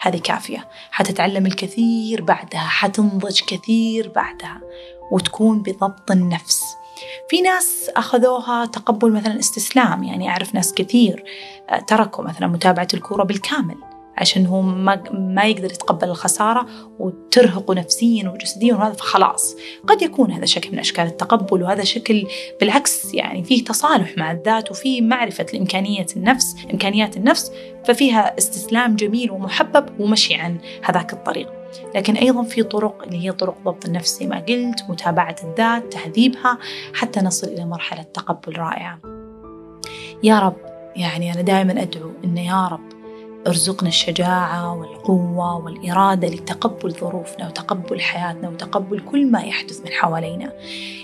هذه كافية. حتتعلم الكثير بعدها حتنضج كثير بعدها وتكون بضبط النفس. في ناس أخذوها تقبل مثلا استسلام يعني أعرف ناس كثير آه، تركوا مثلا متابعة الكورة بالكامل عشان هو ما, ما يقدر يتقبل الخسارة وترهقه نفسيا وجسديا وهذا فخلاص. قد يكون هذا شكل من أشكال التقبل وهذا شكل بالعكس يعني فيه تصالح مع الذات وفيه معرفة لإمكانية النفس إمكانيات النفس ففيها استسلام جميل ومحبب ومشي عن هذاك الطريق. لكن أيضا في طرق اللي هي طرق ضبط النفس زي ما قلت متابعة الذات تهذيبها حتى نصل إلى مرحلة تقبل رائعة. يا رب يعني أنا دائما أدعو إن يا رب ارزقنا الشجاعة والقوة والإرادة لتقبل ظروفنا وتقبل حياتنا وتقبل كل ما يحدث من حوالينا.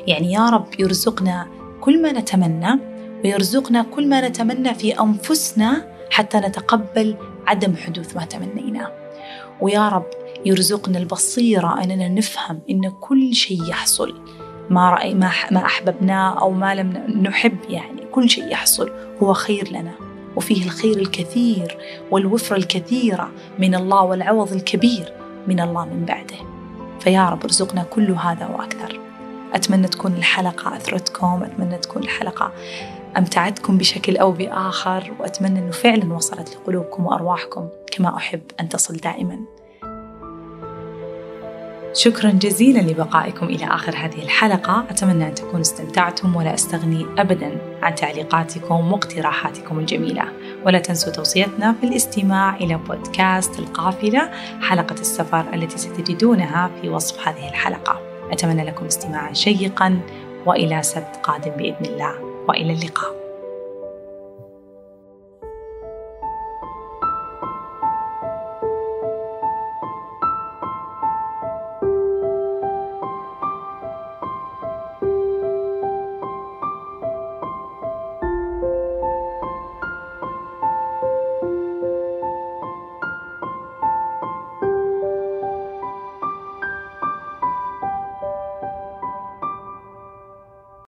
يعني يا رب يرزقنا كل ما نتمنى ويرزقنا كل ما نتمنى في أنفسنا حتى نتقبل عدم حدوث ما تمنيناه ويا رب يرزقنا البصيرة أننا نفهم أن كل شيء يحصل. ما رأي ما ما أحببناه أو ما لم نحب يعني كل شيء يحصل. هو خير لنا وفيه الخير الكثير والوفرة الكثيرة من الله والعوض الكبير من الله من بعده. فيا رب ارزقنا كل هذا وأكثر. أتمنى تكون الحلقة أثرتكم أتمنى تكون الحلقة أمتعتكم بشكل أو بآخر وأتمنى أنه فعلا وصلت لقلوبكم وأرواحكم كما أحب أن تصل دائما. شكرا جزيلا لبقائكم إلى آخر هذه الحلقة. أتمنى أن تكونوا استمتعتم ولا أستغني أبدا عن تعليقاتكم واقتراحاتكم الجميلة. ولا تنسوا توصيتنا في الاستماع إلى بودكاست القافلة حلقة السفر التي ستجدونها في وصف هذه الحلقة. أتمنى لكم استماعا شيقا وإلى سبت قادم بإذن الله. وإلى اللقاء.